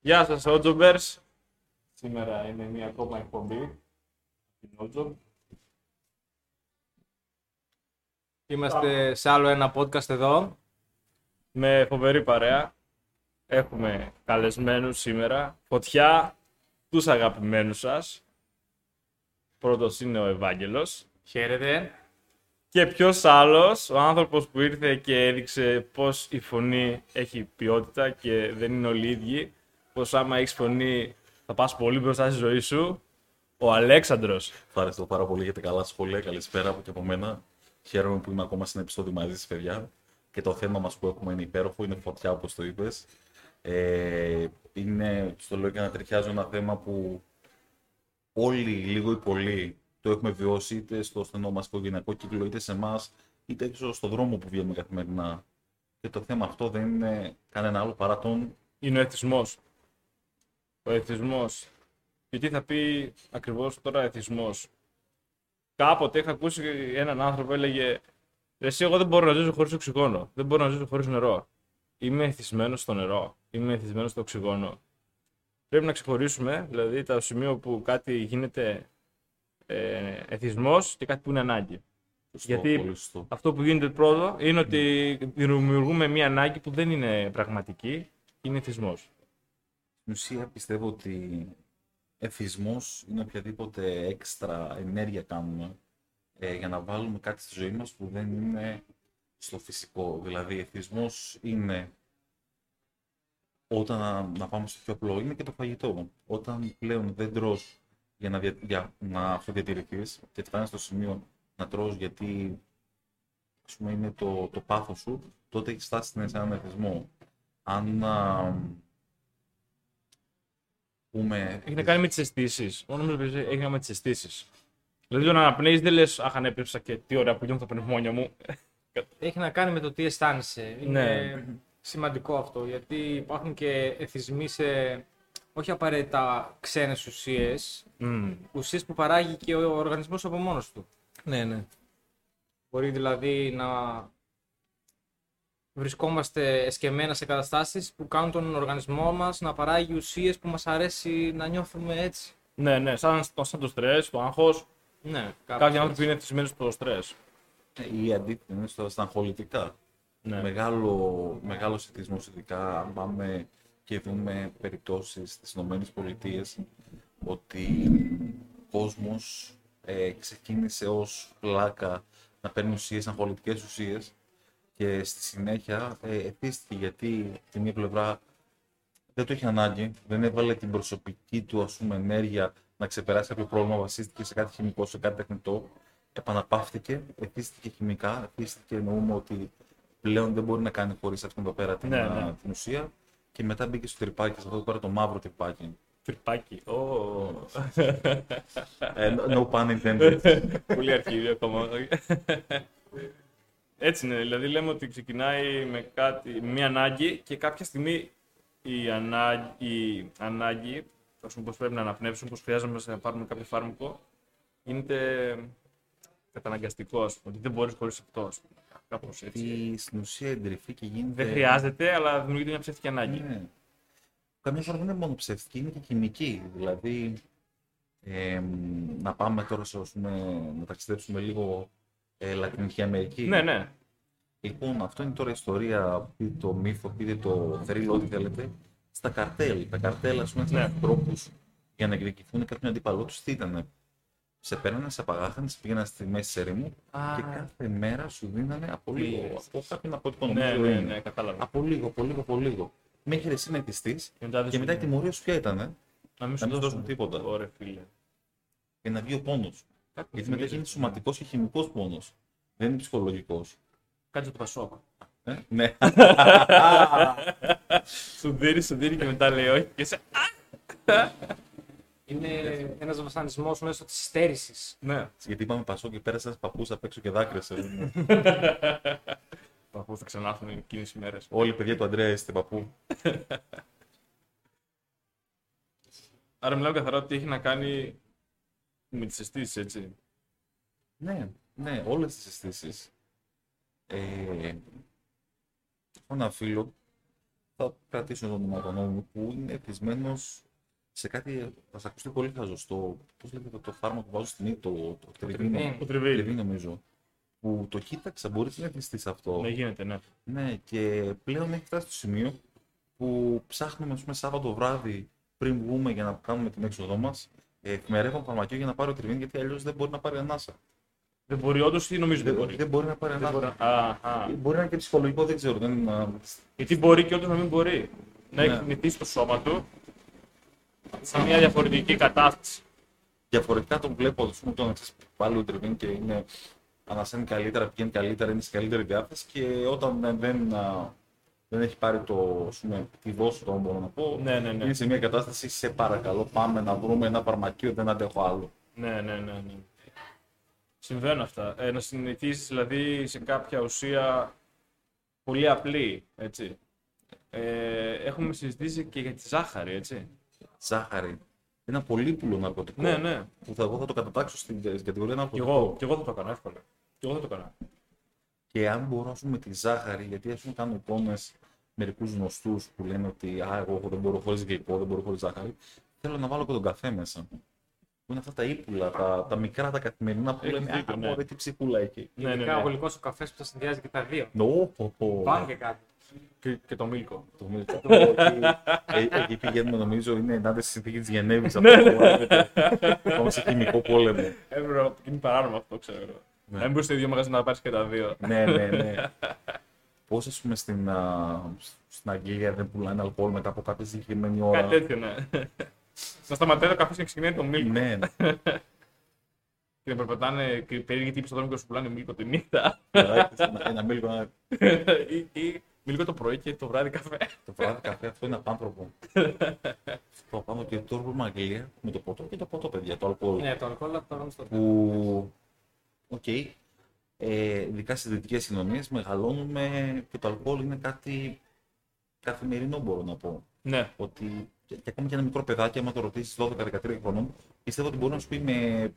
Γεια σας, Ότζομπερς. Σήμερα είναι μια ακόμα εκπομπή. Την Ότζομπ. Είμαστε σε άλλο ένα podcast εδώ. Με φοβερή παρέα. Έχουμε καλεσμένους σήμερα. Φωτιά, τους αγαπημένους σας. Πρώτος είναι ο Ευάγγελος. Χαίρετε. Και ποιος άλλος, ο άνθρωπος που ήρθε και έδειξε πως η φωνή έχει ποιότητα και δεν είναι όλοι ίδιοι. Πως άμα έχεις φωνή θα πας πολύ μπροστά στη ζωή σου. Ο Αλέξανδρος. Ευχαριστώ πάρα πολύ για τα καλά σχόλια. Καλησπέρα από και από μένα. Χαίρομαι που είμαι ακόμα στην επεισόδιο μαζί σα, παιδιά. Και το θέμα μας που έχουμε είναι υπέροχο, είναι φωτιά, όπως το είπες. Ε, είναι, στο λέω και να ταιριάζω ένα θέμα που όλοι, λίγο ή πολύ, το έχουμε βιώσει είτε στο στενό μας οικογενειακό κύκλο, είτε σε εμάς, είτε έξω στον δρόμο που βγαίνουμε καθημερινά. Και το θέμα αυτό δεν είναι κανένα άλλο παρά τον. Είναι ο εθισμός. Ο εθισμός. Και τι θα πει ακριβώς τώρα εθισμός. Κάποτε είχα ακούσει έναν άνθρωπο έλεγε εσύ εγώ δεν μπορώ να ζήσω χωρίς οξυγόνο. Δεν μπορώ να ζήσω χωρίς νερό. Είμαι εθισμένος στο νερό. Είμαι εθισμένος στο οξυγόνο. Πρέπει να ξεχωρίσουμε, δηλαδή, το σημείο που κάτι γίνεται ε, εθισμός και κάτι που είναι ανάγκη. Σωστό, Γιατί πολύ σωστό. αυτό που γίνεται πρώτο είναι ότι δημιουργούμε μια ανάγκη που δεν είναι πραγματική, είναι εθισμός. Στην ουσία πιστεύω ότι εθισμός είναι οποιαδήποτε έξτρα ενέργεια κάνουμε ε, για να βάλουμε κάτι στη ζωή μας που δεν είναι στο φυσικό. Δηλαδή, εθισμός είναι όταν να, να πάμε στο πιο απλό, είναι και το φαγητό. Όταν πλέον δεν τρως για να, δια, για να αυτοδιατηρηθείς και φτάνεις στο σημείο να τρως γιατί ας πούμε, είναι το, το πάθος σου, τότε έχεις φτάσει σε έναν εθισμό. Αν α, πούμε... Έχει να κάνει με τις αισθήσεις. Μόνο νομίζω ότι έχει να κάνει με τις αισθήσεις. Δηλαδή, το να αναπνέεις δεν λες, Αχ, ανέπνευσα και τι ωραία που γίνονται τα πνευμόνια μου. Έχει να κάνει με το τι αισθάνεσαι. Είναι Ναι. σημαντικό αυτό γιατί υπάρχουν και εθισμοί σε όχι απαραίτητα ξένες ουσίες, Μμμ. ουσίες που παράγει και ο οργανισμός από μόνος του. Ναι, ναι. Μπορεί δηλαδή να βρισκόμαστε εσκεμμένα σε καταστάσεις που κάνουν τον οργανισμό μας να παράγει ουσίες που μας αρέσει να νιώθουμε έτσι. Ναι, ναι, σαν, σαν το στρες, το άγχος. Ναι, Κάποιοι άνθρωποι είναι εθισμένοι στο στρες. Η αντίθετη είναι στο, στα αγχολητικά. Ναι. Μεγάλο, μεγάλος εθισμός ειδικά, αν πάμε και δούμε περιπτώσεις στις Ηνωμένες Πολιτείες, ότι ο κόσμος ε, ξεκίνησε ως πλάκα να παίρνει ουσίες, αγχολητικές ουσίες και στη συνέχεια ε, εθίστηκε γιατί από τη μία πλευρά δεν το είχε ανάγκη, δεν έβαλε την προσωπική του ας πούμε, ενέργεια να ξεπεράσει κάποιο πρόβλημα, βασίστηκε σε κάτι χημικό, σε κάτι τεχνητό, επαναπαύθηκε, εθίστηκε χημικά, εθίστηκε εννοούμε ότι πλέον δεν μπορεί να κάνει χωρίς αυτήν εδώ πέρα την, Ναι, α, ναι. την ουσία και μετά μπήκε στο τρυπάκι, σε αυτό εδώ πέρα το μαύρο τρυπάκι. Τρυπάκι. Ω. Ε, no pun intended. Πολύ αρχίδιο ακόμα. Έτσι είναι. Δηλαδή λέμε ότι ξεκινάει με κάτι, μια ανάγκη και κάποια στιγμή η ανάγκη, η ανάγκη ας πούμε, πώς πρέπει να αναπνεύσουν, πώς χρειάζομαστε να πάρουμε κάποιο φάρμακο, γίνεται καταναγκαστικό, ας πούμε. ότι Δεν μπορείς χωρίς αυτό, ας πούμε. Κάπως έτσι. Η στην ουσία εντρυφεί και γίνεται. Δεν χρειάζεται, αλλά δημιουργείται μια ψεύτικη ανάγκη. Ναι. Καμιά φορά δεν είναι μόνο ψεύτικη, είναι και χημική. Δηλαδή, ε, να πάμε τώρα σε, ας πούμε, να ταξιδέψουμε λίγο ε, Λατινική Αμερική. Ναι, ναι. Λοιπόν, αυτό είναι τώρα ιστορία, πείτε το μύθο, πείτε το θρύλο, ό,τι θέλετε. Στα καρτέλ. Τα καρτέλ, ας πούμε, Ναι. ναι. τρόπους για να εκδικηθούν κάποιον αντίπαλό τους, τι ήταν. Σε παίρνανε, σε απαγάχανε, σε πήγαιναν στη μέση τη ερήμου Α, και κάθε μέρα σου δίνανε από λίγο. Yes. Από κάποιον από ό,τι ναι, νομίζω ναι, είναι. ναι, κατάλαβα. Από λίγο, από λίγο, από λίγο. Μέχρι εσύ να ετιστεί Και μετά, δεν και σου- μετά η τιμωρία σου ποια ήταν, ε; να μην να σου μην σου δώσουν δώσουν τίποτα. Ωραία, φίλε. για να βγει ο πόνος. Κάτι Γιατί μετά θυμίζει. γίνεται σωματικός και χημικός πόνος. Δεν είναι ψυχολογικός. Κάτσε το Πασόκ. Ε; Ναι. Σου δίνει, σου δίνει και μετά λέει όχι. Και σε... Είναι ένας βασανισμός μέσω της υστέρησης. Ναι. Γιατί είπαμε πασό και πέρασες ένας παππούς απ' έξω και δάκρυσε. Παππούς θα ξανάρθουν εκείνες οι μέρες. Όλοι οι παιδιά του Αντρέα είστε παππού. Άρα μιλάμε καθαρά ότι έχει να κάνει με τις αισθήσεις, έτσι. Ναι, ναι, όλες τις αισθήσεις. Ε, έχω ένα φίλο, θα κρατήσω τον ονοματονό μου που είναι εθισμένο σε κάτι. Θα σα ακουστεί πολύ χαζοστό. Πώς λέγεται το, το φάρμακο που βάζω στην ύλη, το, το, το τριβίνο. τριβίνι. Το τριβίλ. Τριβίνο, νομίζω. Που το κοίταξα, μπορείς να εθιστεί σε αυτό. Ναι, γίνεται, ναι. Ναι, και πλέον έχει φτάσει στο σημείο που ψάχνουμε ας πούμε, Σάββατο βράδυ πριν βγούμε για να κάνουμε την έξοδό μας. Ε, εφημερεύω φαρμακείο για να πάρει ο τριβίνι γιατί αλλιώς δεν μπορεί να πάρει ανάσα. Δεν μπορεί όντως ή νομίζω δεν Δεν, μπορεί; δεν μπορεί να πάρει Δεν ανάσα. μπορεί. Α, α. Μπορεί να είναι και ψυχολογικό, δεν ξέρω. Δεν, είναι- Γιατί μπορεί και όντως να μην μπορεί. Να έχει Ναι. κινηθεί στο σώμα του σε μια διαφορετική κατάσταση. διαφορετικά τον βλέπω, ας πούμε, τον εξής πάλι ο Τριβίν και είναι ανασένει καλύτερα, πηγαίνει καλύτερα, είναι σε καλύτερη διάθεση και όταν δεν, δεν, α, δεν έχει πάρει το, ας πούμε, τη δόση του, αν μπορώ να πω, Ναι, ναι, ναι. είναι σε μια κατάσταση, σε παρακαλώ, πάμε να βρούμε ένα φαρμακείο, δεν αντέχω άλλο. Ναι, ναι, ναι. ναι. Συμβαίνουν αυτά. Ε, να συνηθίσεις δηλαδή σε κάποια ουσία πολύ απλή, έτσι. Ε, έχουμε συζητήσει και για τη ζάχαρη, έτσι. Ζάχαρη. Ένα πολύπουλο ναρκωτικό. Ναι, ναι. Που θα, εγώ θα το κατατάξω στην κατηγορία Κι ναρκωτικό. εγώ, κι εγώ θα το έκανα εύκολα. Κι εγώ θα το έκανα. Και αν μπορώ ας πούμε, τη ζάχαρη, γιατί ας πούμε κάνω εικόνες μερικούς γνωστούς που λένε ότι Α, εγώ δεν μπορώ χωρίς γλυκό, δεν μπορώ χωρίς ζάχαρη, θέλω να βάλω και τον καφέ μέσα. Που είναι αυτά τα ύπουλα, τα, τα μικρά, τα καθημερινά που Έχεις λένε δίκιο, Α, ναι. μωρέ, τι ψυχούλα έχει. Ναι, ναι, Ειδικά ναι. ο γλυκός ο καφές που τα συνδυάζει και τα δύο. Νο, πω, πω. Πάμε και κάτι. Και, και το μίλκο. Το μίλκο. Εκεί- ε, Εκεί πηγαίνουμε, νομίζω, είναι ενάντια στη συνθήκης της Γενέβης. Ναι, Πάμε σε χημικό πόλεμο. Έπρεπε να είναι παράνομο αυτό, ξέρω. Ναι. Να μην μπορεί στο ίδιο μαγαζί να πάρεις και τα δύο. ναι, ναι, ναι. Πώς, ας πούμε, στην, α, στην Αγγλία δεν πουλάνε αλκοόλ μετά από κάποια συγκεκριμένη ώρα. Κάτι τέτοιο, ναι. να σταματάει ο καφέ και να ξεκινάει το μίλκο. Ναι, Και να περπατάνε και περίεργοι τύποι στο δρόμο και να σου πουλάνε μίλκο τη νύχτα. ένα, ένα μίλκο, ένα, ή, ή μίλκο το πρωί και το βράδυ καφέ. το βράδυ καφέ, αυτό είναι απάνθρωπο. το πάνω και το πρόβλημα Αγγλία με το ποτό και το ποτό, παιδιά, το αλκοόλ. Ναι, το αλκοόλ το πάμε στο Που, οκ, ε, ειδικά στις δυτικές κοινωνίες μεγαλώνουμε και το αλκοόλ είναι κάτι καθημερινό, μπορώ να πω. ναι, Ότι και, και ακόμη και ένα μικρό παιδάκι, άμα το ρωτήσεις 12-13 χρονών, πιστεύω ότι μπορεί να σου πει με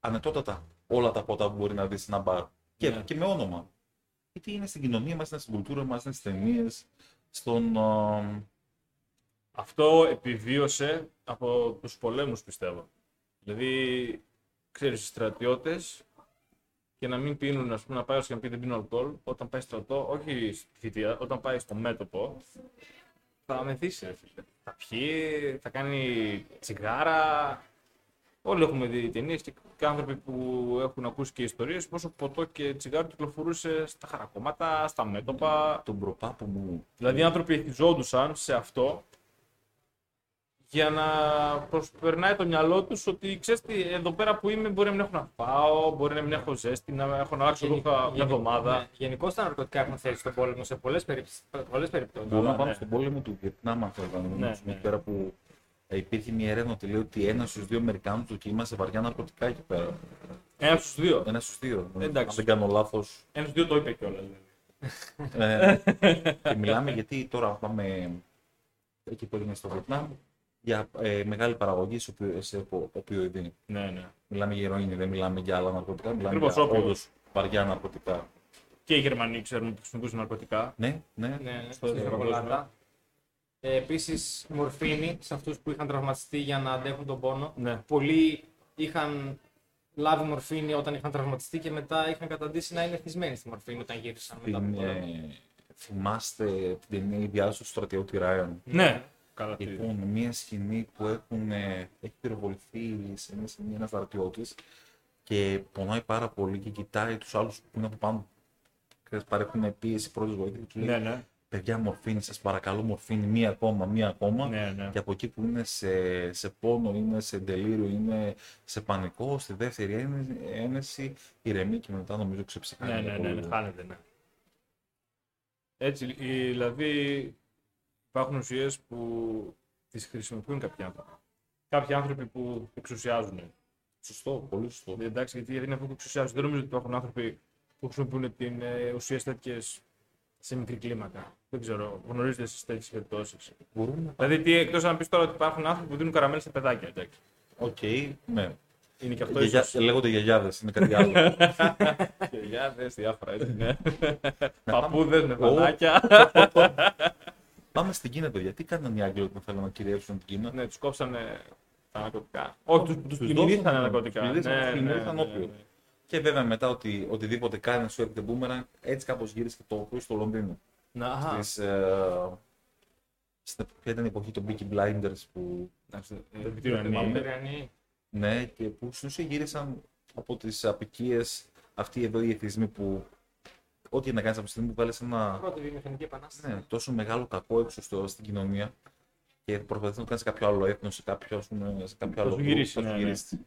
ανετότατα όλα τα πότα που μπορεί να δεις σε ένα μπαρ. Και, Ναι. και με όνομα. Γιατί είναι στην κοινωνία μας, είναι στην κουλτούρα μας, είναι στις ταινίες, στον. α, αυτό επιβίωσε από τους πολέμους πιστεύω. Δηλαδή, ξέρεις, οι στρατιώτες και να μην πίνουν, ας πούμε, να πάει και να πει δεν πίνω αλκοόλ, όταν πάει στρατό, όχι στη θητεία, όταν πάει στο μέτωπο, θα μεθύσει, ρε φίλε. Θα πιει, θα κάνει τσιγάρα. Όλοι έχουμε δει ταινίες και και άνθρωποι που έχουν ακούσει και ιστορίες πόσο ποτό και τσιγάρο κυκλοφορούσε στα χαρακόμματα, στα μέτωπα. τον προπάπο μου. Δηλαδή οι άνθρωποι εθιζόντουσαν σε αυτό για να προσπερνάει το μυαλό τους ότι ξέρεις τι, εδώ πέρα που είμαι μπορεί να μην έχω να φάω, μπορεί να μην έχω ζέστη, να έχω να αλλάξω ρούχα μια εβδομάδα. Γενικώς τα ναρκωτικά έχουν θέση στον πόλεμο σε πολλές περιπτώσεις. Μπορούμε να ναι. πάμε στον πόλεμο του Βιετνάμ, αν θέλετε να Ναι, δούμε. ναι. Εκεί πέρα που ε, υπήρχε μια έρευνα ότι λέει ότι ένας στους δύο Αμερικάνους δοκίμασε βαριά ναρκωτικά εκεί πέρα. Ένας στους δύο. Ένας στους δύο. Εντάξει. Αν δεν κάνω λάθος. Ένας στους δύο το είπε κιόλας. Ε, και μιλάμε γιατί τώρα πάμε εκεί που έγινε στο Βιετνάμ για ε, μεγάλη παραγωγή σε, οπιο, σε οπο- οπιοειδή. Ναι, ναι. Μιλάμε για ηρωίνη, δεν μιλάμε για άλλα ναρκωτικά. Μιλάμε Ακριβώς, για όπιο. όντως βαριά ναρκωτικά. Και οι Γερμανοί ξέρουμε ότι χρησιμοποιούσαν ναρκωτικά. Ναι, ναι. Ναι, ναι, Στο στη παγκόσμιο. σοκολάτα. Ε, Επίσης, μορφίνη σε αυτούς που είχαν τραυματιστεί για να αντέχουν τον πόνο. Ναι. Πολλοί είχαν λάβει μορφίνη όταν είχαν τραυματιστεί και μετά είχαν καταντήσει να είναι εθισμένοι στη μορφίνη όταν γύρισαν μετά από Την, τον πόλεμο. ε, θυμάστε την ταινία «Η διάσωση του στρατιώτη Ράιον; Ναι. Καλά τι. Λοιπόν, μια σκηνή που έχουν, ε, έχει πυροβοληθεί σε μια σκηνή ένας στρατιώτης και πονάει πάρα πολύ και κοιτάει τους άλλους που είναι από πάνω. Ξέρεις, παρέχουν πίεση πρώτης βοήθεια και του λέει: Ναι, ναι. Παιδιά, μορφίνη, σας παρακαλώ, μορφίνη, μία ακόμα, μία ακόμα. Ναι, ναι. Και από εκεί που είναι σε, σε πόνο, είναι σε delirium, είναι σε πανικό, στη δεύτερη ένεση, ένεση ηρεμεί και μετά νομίζω ξεψυχάνει. Ναι, ναι, ναι, ναι, χάνεται, ναι. Έτσι, η- δηλαδή υπάρχουν ουσίες που τις χρησιμοποιούν κάποιοι άνθρωποι. Κάποιοι άνθρωποι που εξουσιάζουν. Σωστό, πολύ σωστό. Εντάξει, γιατί, γιατί είναι αυτό που εξουσιάζουν. Δεν νομίζω ότι υπάρχουν άνθρωποι που χρησιμοποιούν την ε, ουσίες τέτοιες σε μικρή κλίμακα. Δεν ξέρω, γνωρίζετε εσείς τέτοιες περιπτώσεις; Μπορούμε. Δηλαδή, τι, εκτός αν πεις τώρα ότι υπάρχουν άνθρωποι που δίνουν καραμέλ σε παιδάκια. Εντάξει. Οκ, ναι. Είναι και αυτό Γιαγιά- ίσως. Λέγονται γιαγιάδες, είναι κάτι άλλο. Γιαγιάδες, διάφορα έτσι, ναι. πάμε- Παππούδες με Ω. φανάκια. Πάμε στην Κίνα, παιδιά. Τι κάνανε οι Άγγλοι όταν θέλουν να κυριεύσουν την Κίνα; Ναι, τους κόψανε τα ναρκωτικά. Όχι, του τους τους πλημμυρίσανε δώσανε, ναρκωτικά. τους πλημμυρίσανε, Ναι, τους ναι, πλημμυρίσανε ναι, όπλιο. ναι. Και βέβαια μετά ότι οτιδήποτε κάνει σου έρχεται μπούμεραν, έτσι κάπως γύρισε και το όπλο στο Λονδίνο. Να, αχα. Στις, ε, στην ποια ήταν η εποχή των Peaky Blinders που Εντάξει, ε, δεν Βικτήριο θυμάμαι. Ανή. Περιανή. Ναι, και που στην ουσία γύρισαν από τις απικίες αυτοί εδώ οι εθισμοί που. Ό,τι να κάνεις από τη στιγμή που βγάλει ένα Πρώτη βιομηχανική επανάσταση. ναι, τόσο μεγάλο κακό έξω στο, στην κοινωνία και προσπαθείς να το κάνεις σε κάποιο άλλο έθνος, σε κάποιο, ας πούμε, σε κάποιο Θα άλλο σου group, γυρίσει, θα σου ναι, ναι. γυρίσει.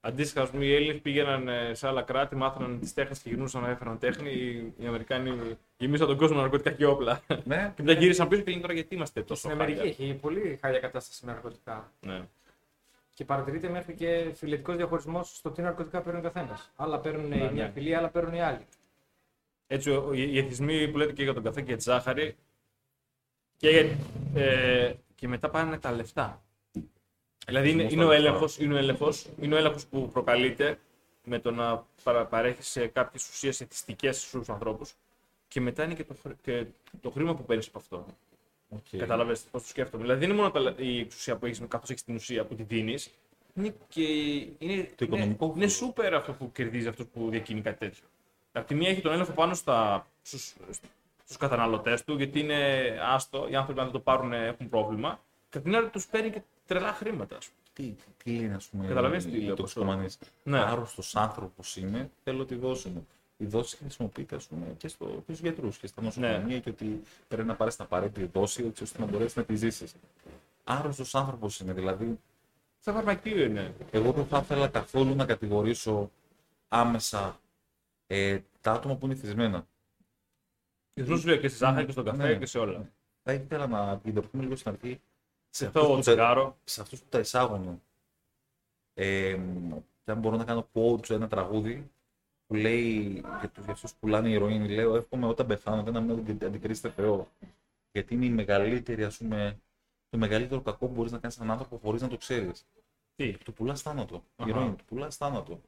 Αντίστοιχα, ας πούμε, οι Έλληνες πήγαιναν ε, σε άλλα κράτη, μάθαιναν τις τέχνες και γυρνούσαν να έφεραν τέχνη. Οι- Οι Αμερικάνοι γεμίσαν τον κόσμο με ναρκωτικά και όπλα. Ναι, και μετά γύρισαν πίσω και λένε τώρα γιατί είμαστε τόσο Στην Αμερική χάλια. έχει πολύ χάλια κατάσταση με ναρκωτικά. Ναι. Και παρατηρείται μέχρι και φιλετικός διαχωρισμός στο τι ναρκωτικά παίρνει ο καθένας. Άλλα παίρνουν Ναι, η μια ναι. φυλή, άλλα παίρνουν οι άλλοι. Έτσι, ο- οι οι εθισμοί που λέτε και για τον καφέ και για τη ζάχαρη και, για- ε, και μετά πάνε τα λεφτά. Δηλαδή είναι, Εθισμός είναι, ο στα λεφτά. έλεγχος, είναι ο έλεγχος, είναι ο έλεγχος που προκαλείται με το να παρα, παρέχεις ε, κάποιες ουσίες εθιστικές στους ανθρώπους και μετά είναι και το, χρ- και το χρήμα που παίρνεις από αυτό. οκ. Κατάλαβε πώς το σκέφτομαι. Δηλαδή δεν είναι μόνο τα λε- η εξουσία που έχεις, καθώς έχεις την ουσία που τη δίνεις. Είναι και. Είναι, Το οικονομικό είναι, είναι σούπερ αυτό που κερδίζει αυτό που διακινεί κάτι τέτοιο. Από τη μία έχει τον έλεγχο πάνω στα, στους, στους καταναλωτές του, γιατί είναι άστο, οι άνθρωποι αν δεν το πάρουν έχουν πρόβλημα. Και από την άλλη τους παίρνει και τρελά χρήματα. ας πούμε. Τι, τι λένε, ας πούμε, Καταλαβαίνεις τι οι λέω, τοξικομανείς. Ναι. Άρρωστος άνθρωπος είμαι, θέλω τη δόση μου. Η δόση χρησιμοποιείται ας πούμε, και, στο, και στους γιατρούς και στα νοσοκομεία Ναι. και ότι πρέπει να πάρεις την απαραίτητη δόση έτσι ώστε να μπορέσεις να τη ζήσεις. Άρρωστος άνθρωπος είναι, δηλαδή Σαν φαρμακείο είναι. εγώ δεν θα ήθελα καθόλου να κατηγορήσω άμεσα ε, τα άτομα που είναι θυσμένα. Και σου λέω και στη ζάχαρη και στον καφέ Ναι. και σε όλα. Θα ήθελα να επικεντρωθούμε λίγο στην αρχή σε Αυτό αυτούς, το που τα, τσιγάρο. σε αυτούς που τα εισάγουν. Ε, και αν μπορώ να κάνω quote σε ένα τραγούδι που λέει για τους για αυτούς που πουλάνε ηρωίνη, λέω εύχομαι όταν πεθάνετε να μην αντι- αντικρίσετε Θεό. Γιατί είναι η μεγαλύτερη, ας πούμε, το μεγαλύτερο κακό που μπορείς να κάνεις έναν άνθρωπο χωρίς να το ξέρεις. Τι; Του πουλάς θάνατο. Αχα. Ηρωίνη, του πουλάς θάνατο.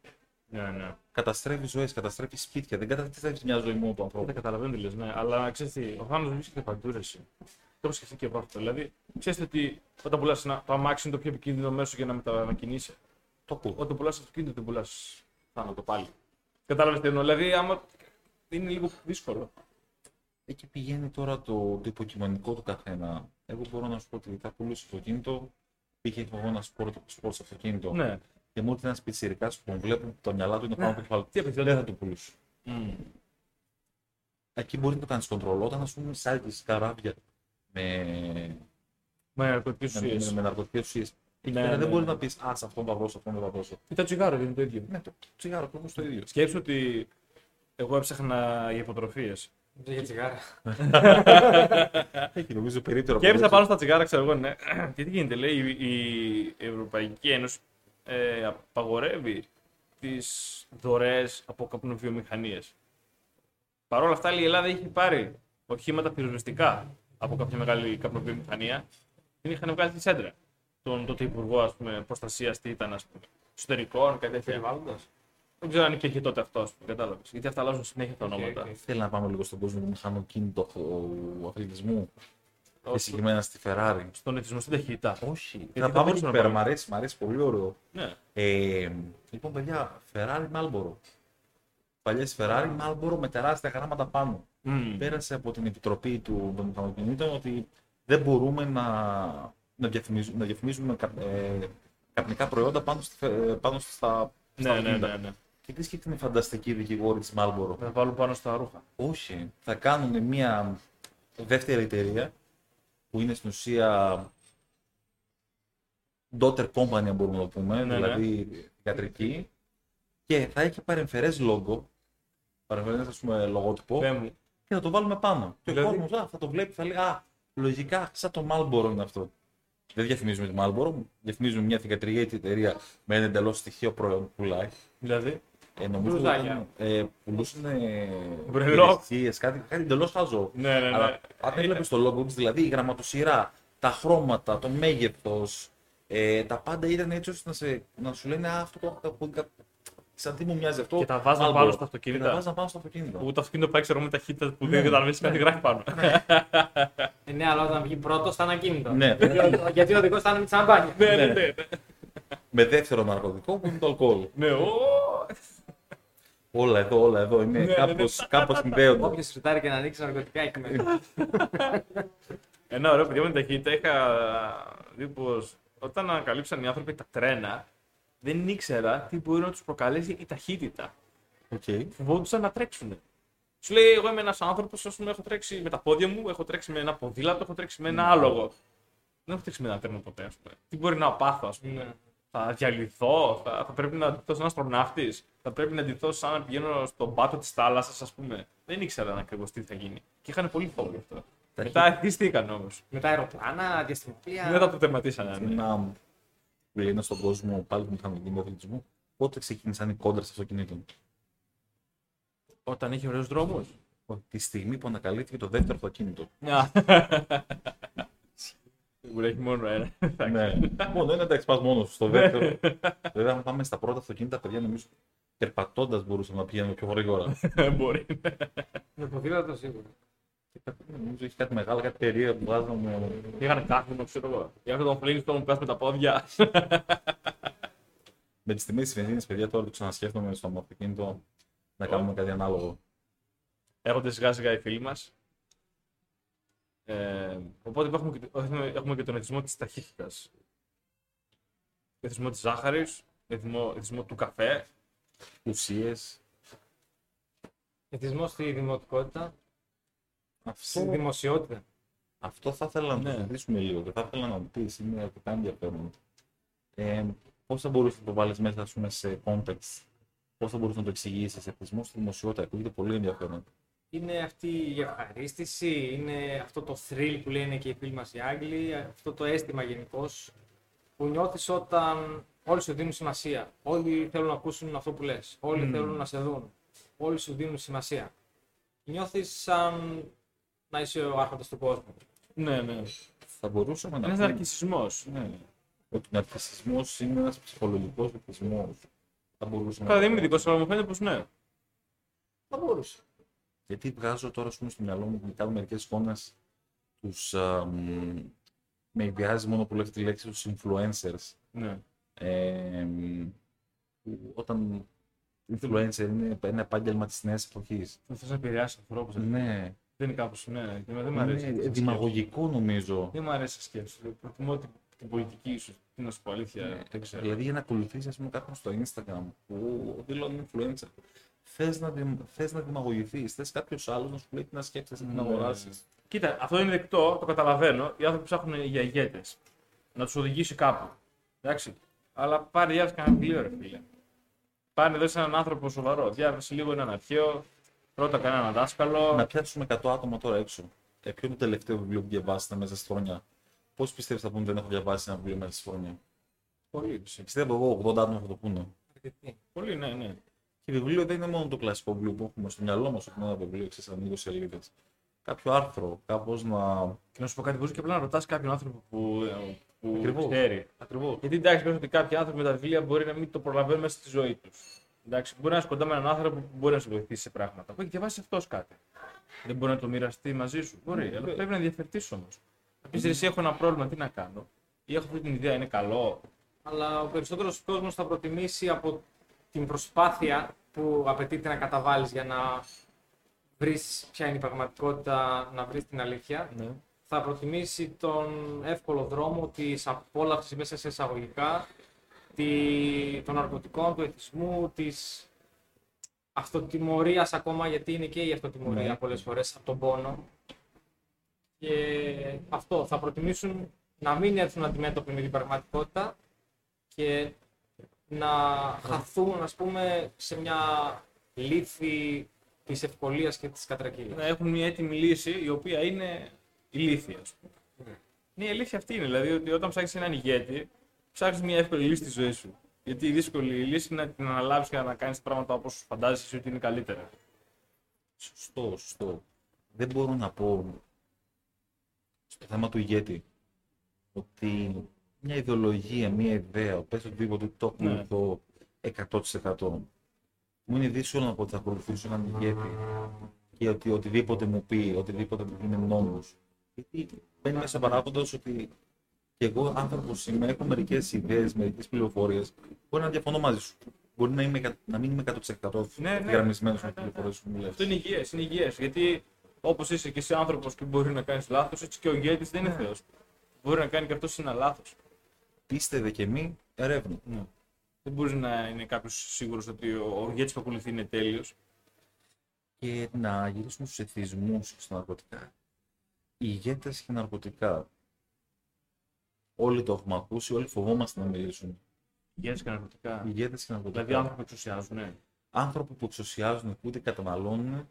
Ναι, ναι. Καταστρέφεις ζωές, καταστρέφεις σπίτια. Δεν καταστρέφει μια ζωή μόνο του ανθρώπου. Δεν καταλαβαίνω τι λες, ναι. Αλλά ξέρεις τι, ο θάνατος βρίσκεται παντού ρε εσύ. Το έχω σκεφτεί και από αυτό. Δηλαδή, ξέρετε ότι όταν πουλάς ένα, το αμάξι είναι το πιο επικίνδυνο μέσο για να μετακινήσει. Το ακούω. Όταν πουλάς αυτοκίνητο, δεν πουλάς θάνατο πάλι. Κατάλαβες τι εννοώ. Δηλαδή, άμα είναι λίγο δύσκολο. Εκεί πηγαίνει τώρα το, το υποκειμενικό του καθένα. Εγώ μπορώ να σου πω ότι θα πουλήσω αυτοκίνητο. Πήγε εγώ ένα σπορ, σπορ αυτοκίνητο. Ναι. Και μου ήρθε ένας πιτσιρικάς που τον βλέπω που το μυαλά του είναι πάνω από το κεφάλι του. Τι απαιτεί, Δεν θα το πουλήσω. Μμμ. Εκεί μπορεί να το κάνεις κοντρόλ. Όταν ας πούμε σάλγει καράβια με, Με ναρκωτικές με, με, ουσίες. με ναρκωτικές ουσίες. Εκεί Ναι, πέρα ναι, δεν μπορεί ναι. να πεις Α, σε αυτόν θα δώσω, σε αυτόν δεν θα δώσω. Ή τα τσιγάρο είναι το ίδιο. Ναι, το τσιγάρο ακριβώς το ίδιο. Σκέψου ότι εγώ έψαχνα για υποτροφίες. Δεν για τσιγάρα. Έχει νομίζω περίπτερο. Και έπεσα πάνω στα τσιγάρα, ξέρω εγώ, ναι. Και τι γίνεται, λέει, η, η Ευρωπαϊκή Ένωση ε, απαγορεύει τις δωρεές από καπνοβιομηχανίες. Παρ' όλα αυτά, η Ελλάδα έχει πάρει οχήματα πυροσβεστικά από κάποια μεγάλη καπνοβιομηχανία. Την είχαν βγάλει στη σέντρα. Τον τότε υπουργό ας πούμε, προστασίας, τι ήταν, ας πούμε, εσωτερικών, κάτι τέτοια. Περιβάλλοντος. Δεν ξέρω αν υπήρχε τότε αυτό, ας πούμε, κατάλαβες. Γιατί αυτά αλλάζουν συνέχεια τα Οκ, ονόματα. οκ. Θέλει να πάμε λίγο στον κόσμο του μηχανοκίνητου του αθλητισμού και Όχι. συγκεκριμένα στη Ferrari. Στον εθισμό στην ταχύτητα. Όχι. Γιατί θα θα πάμε μπορούσαμε εκεί να πέρα. πάμε. Μ' αρέσει, μ' αρέσει πολύ ωραίο. Ναι. Ε, λοιπόν, παιδιά, Ferrari Marlboro. Παλιές Ferrari Marlboro με τεράστια γράμματα πάνω. Μμμ. Πέρασε από την επιτροπή του, των μηχανοκινήτων ότι δεν μπορούμε να, να, διαφημίζουμε, να διαφημίζουμε κα, ε, καπνικά προϊόντα πάνω, στη, φε- ε, πάνω στα, στα Ναι, ναι, αυτοκίνητα. ναι, ναι. Και τι σκέφτεται οι φανταστικοί δικηγόροι της Marlboro. Θα βάλουν πάνω στα ρούχα. Όχι. Θα κάνουν μια δεύτερη εταιρεία που είναι στην ουσία daughter company, αν μπορούμε να το πούμε, Ναι, ναι. δηλαδή ιατρική, και θα έχει παρεμφερές logo, παρεμφερές ας πούμε λογότυπο, Πέ μου. και θα το βάλουμε πάνω. Και Δηλαδή- ο κόσμο θα το βλέπει, θα λέει Α, λογικά σαν το Marlboro είναι αυτό. Δεν διαφημίζουμε τη Marlboro, διαφημίζουμε μια θηγατρική εταιρεία με ένα εντελώς στοιχείο προϊόν που πουλάει. Δηλαδή; Ε, νομίζω Μπλουζάκια. ότι ε, πουλούσαν Μπρελό. υπηρεσίες, κάτι, κάτι εντελώς χαζό. Ναι, ναι, ναι. Αλλά αν έβλεπε το logo της, δηλαδή η γραμματοσυρά, τα χρώματα, το μέγεθος, ε, τα πάντα ήταν έτσι ώστε να, σε, να σου λένε «Α, αυτό το, το, το, Σαν τι μου μοιάζει αυτό. Και τα βάζαν Marlboro. πάνω στα Και αυτοκίνητα. τα βάζαν πάνω στο αυτοκίνητο. Που το αυτοκίνητο πάει ξέρω με ταχύτητα που Ναι. δεν καταλαβαίνει κάτι γράφει πάνω. Ε, ναι, αλλά όταν βγει πρώτος ήταν ακίνητο. Ναι. Γιατί ο οδηγός ήταν με τη σαμπάνια. Ναι, ναι, Ναι. ναι. ναι. Με δεύτερο ναρκωτικό που είναι το αλκοόλ. Ναι, ω, Όλα εδώ, όλα εδώ. Είναι Ναι, ναι, κάπως, ναι. κάπως συνδέονται. Όποιος ρωτάρει και να ανοίξει ναρκωτικά έχει μέσα. Ένα ωραίο παιδί με την ταχύτητα είχα δει πως όταν ανακαλύψαν οι άνθρωποι τα τρένα, δεν ήξερα τι μπορεί να τους προκαλέσει η ταχύτητα. Οκ. Φοβόντουσαν να τρέξουν. Σου λέει, Εγώ είμαι ένας άνθρωπος, ας πούμε, έχω τρέξει με τα πόδια μου, έχω τρέξει με ένα ποδήλατο, έχω τρέξει με ένα άλογο. Δεν έχω τρέξει με ένα τρένο ποτέ, ας πούμε. Τι μπορεί να πάθω, ας πούμε. Ναι. Θα διαλυθώ, θα, θα πρέπει να ντυθώ σαν αστροναύτης, θα πρέπει να ντυθώ σαν να πηγαίνω στον πάτο της θάλασσας, ας πούμε. Δεν ήξεραν ακριβώς τι θα γίνει. Και είχαν πολύ φόβο γι' αυτό. Μετά εθίστηκαν όμως. Μετά αεροπλάνα, διαστημοπλοία. Μετά το τερματίσανε. ναι. Ένα που λένε στον κόσμο πάλι του μηχανικού αθλητισμού. Πότε ξεκίνησαν οι κόντρες αυτοκινήτων. Όταν είχε ωραίους δρόμους. Τη στιγμή που ανακαλύφθηκε το δεύτερο αυτοκίνητο. Σίγουρα έχει μόνο ένα. ναι. Μόνο ένα εντάξει, πας μόνος στο δεύτερο. Βέβαια, αν πάμε στα πρώτα αυτοκίνητα, παιδιά, νομίζω περπατώντα μπορούσαμε να πηγαίνουμε πιο γρήγορα. Μπορεί. Με ποδήλατο σίγουρα. νομίζω έχει κάτι μεγάλο, κάτι περίεργο που βγάζαμε. Είχαν κάθισμα, ξέρω εγώ. Είχαν τον Flintstone που πας με τα πόδια. Με τι τιμέ της βενζίνης, παιδιά, τώρα το ξανασκέφτομαι στο αυτοκίνητο να κάνουμε κάτι ανάλογο. Έρχονται σιγά σιγά οι φίλοι μας. Ε, οπότε έχουμε και, έχουμε, έχουμε και τον εθισμό της ταχύτητας. Εθισμό της ζάχαρης, εθισμό, εθισμό του καφέ. Ουσίες. Εθισμός στη δημοτικότητα, στη Αυτό, δημοσιότητα. αυτό θα ήθελα να το Ναι. συζητήσουμε λίγο και θα ήθελα να μου πει, είναι αρκετά ενδιαφέρον. Ε, Πώς θα μπορούσες να το βάλεις μέσα ας πούμε, σε context, πώς θα μπορούσες να το εξηγήσεις, εθισμός στη δημοσιότητα, ακούγεται πολύ ενδιαφέρον. Είναι αυτή η ευχαρίστηση, είναι αυτό το thrill που λένε και οι φίλοι μας οι Άγγλοι, αυτό το αίσθημα γενικώς που νιώθεις όταν όλοι σου δίνουν σημασία. Όλοι θέλουν να ακούσουν αυτό που λες. Όλοι Μμμ. θέλουν να σε δουν. Όλοι σου δίνουν σημασία. Νιώθεις σαν να είσαι ο άρχοντας του κόσμου. Ναι, ναι. Θα μπορούσαμε να Ένας πούμε- ναρκισμό. Ναι. Ότι ο ναρκισισμός είναι ένας ψυχολογικός εθισμός. Θα μπορούσαμε Καλά, να δεν είμαι το ειδικό, αλλά μου φαίνεται πως ναι. Θα μπορούσε. Γιατί βγάζω τώρα ας πούμε, στο μυαλό μου και κάνω μερικές εικόνες τους, α, μ, με ιδιάζει μόνο που λέω αυτή τη λέξη, τους influencers. ναι. Ε, μ, που όταν influencer είναι ένα επάγγελμα της νέας εποχής. Δεν θες να επηρεάσει ανθρώπους. Ναι, Δεν είναι κάπως. Ναι, και δεν μου αρέσει. αυτή είναι η σκέψη. δημαγωγικό νομίζω. Δεν μου αρέσει η σκέψη. Προτιμώ την, την πολιτική σου. Τι να σου πω, αλήθεια. Ναι, δεν ξέρω. Δηλαδή για να ακολουθήσεις ας πούμε, κάποιον στο Instagram που δηλώνει influencer, θες να, δημ, θες να δημαγωγηθείς, θες κάποιος άλλος να σου λέει τι να σκέφτεσαι, τι να Ναι. αγοράσεις. Κοίτα, αυτό είναι δεκτό, το καταλαβαίνω. Οι άνθρωποι ψάχνουν για ηγέτες. Να τους οδηγήσει κάπου. Εντάξει. Αλλά πάρε διάβασε κανένα βιβλίο, ρε φίλε. Πάρε εδώ σε έναν άνθρωπο σοβαρό. Διάβασε λίγο έναν αρχαίο. Ρώτα κανέναν δάσκαλο. Να πιάσουμε 100 άτομα τώρα έξω. Ε, ποιο είναι το τελευταίο βιβλίο που διαβάσατε μέσα στη χρονιά; Πώς πιστεύεις θα πούνε δεν έχω διαβάσει ένα βιβλίο μέσα στη χρονιά; Πολύ, Πιστεύω εγώ 80 άτομα θα το πούνε. Αρκετή. πολύ, ναι, ναι. Και βιβλίο δεν είναι μόνο το κλασικό βιβλίο που έχουμε στο μυαλό μας, ότι είναι ένα βιβλίο, ξέρεις, αν 20 σελίδες. Κάποιο άρθρο, κάπως να. Και να σου πω κάτι, μπορείς και απλά να ρωτάς κάποιον άνθρωπο που, ε, που Ακριβώς. ξέρει. Ακριβώς. Γιατί εντάξει, πες ότι κάποιοι άνθρωποι με τα βιβλία μπορεί να μην το προλαβαίνουν μέσα στη ζωή τους. Εντάξει, μπορεί να είσαι κοντά με έναν άνθρωπο που μπορεί να σε βοηθήσει σε πράγματα. Που έχει διαβάσει αυτός κάτι. Δεν μπορεί να το μοιραστεί μαζί σου. Μπορεί, αλλά πρέπει να διαφερθείς όμως. Να πεις εσύ έχω ένα πρόβλημα, τι να κάνω; Ή έχω αυτή την ιδέα, είναι καλό; Αλλά ο περισσότερος κόσμος θα προτιμήσει από την προσπάθεια που απαιτείται να καταβάλεις για να βρεις ποια είναι η πραγματικότητα, να βρεις την αλήθεια. Ναι. Θα προτιμήσει τον εύκολο δρόμο της απόλαυσης μέσα σε εισαγωγικά, τη- των ναρκωτικών, του εθισμού, της αυτοτιμωρίας ακόμα, γιατί είναι και η αυτοτιμωρία Ναι. πολλές φορές από τον πόνο. Και αυτό, θα προτιμήσουν να μην έρθουν αντιμέτωποι με την πραγματικότητα και να χαθούν, ας πούμε, σε μια λύθη της ευκολίας και της κατρακύλας. Να έχουν μια έτοιμη λύση η οποία είναι ηλίθια, ας πούμε. Ναι. Ναι, η αλήθεια αυτή είναι. Δηλαδή ότι όταν ψάχνει έναν ηγέτη, ψάχνεις μια εύκολη λύση στη ζωή σου. Γιατί η δύσκολη λύση είναι να την αναλάβεις και να κάνεις πράγματα όπως φαντάζεσαι εσύ ότι είναι καλύτερα. Σωστό, σωστό. Δεν μπορώ να πω στο θέμα του ηγέτη ότι μια ιδεολογία, μια ιδέα, πες οτιδήποτε το Ναι. ακολουθώ 100% μου είναι δύσκολο να πω ότι θα ακολουθήσω έναν ηγέτη και ότι οτιδήποτε μου πει, οτιδήποτε μου πει είναι νόμος. Γιατί μπαίνει μέσα παράγοντας ότι και εγώ άνθρωπος είμαι, έχω μερικές ιδέες, μερικές πληροφορίες. Μπορεί να διαφωνώ μαζί σου. Μπορεί να, είμαι, εκα- να μην είμαι 100% Ναι, ναι. γραμμισμένο με Ναι, τις ναι, πληροφορίες που μου λες. Αυτό είναι υγιές. Είναι υγιές. Γιατί όπως είσαι και εσύ άνθρωπος που μπορεί να κάνεις λάθος, έτσι και ο ηγέτης δεν είναι Θεός. Μπορεί να κάνει και αυτός ένα λάθος. Πίστευε και μη, ερεύνα. Δεν μπορεί να είναι κάποιος σίγουρος ότι ο, ο ηγέτης που ακολουθεί είναι τέλειος. Και να γυρίσουμε στους εθισμούς στα ναρκωτικά. Οι ηγέτες και ναρκωτικά. Όλοι το έχουμε ακούσει, όλοι φοβόμαστε να μιλήσουν. Ηγέτες και ναρκωτικά. Οι ηγέτες και ναρκωτικά. Δηλαδή άνθρωποι που εξουσιάζουν. Ναι. άνθρωποι που εξουσιάζουν που είτε καταναλώνουν,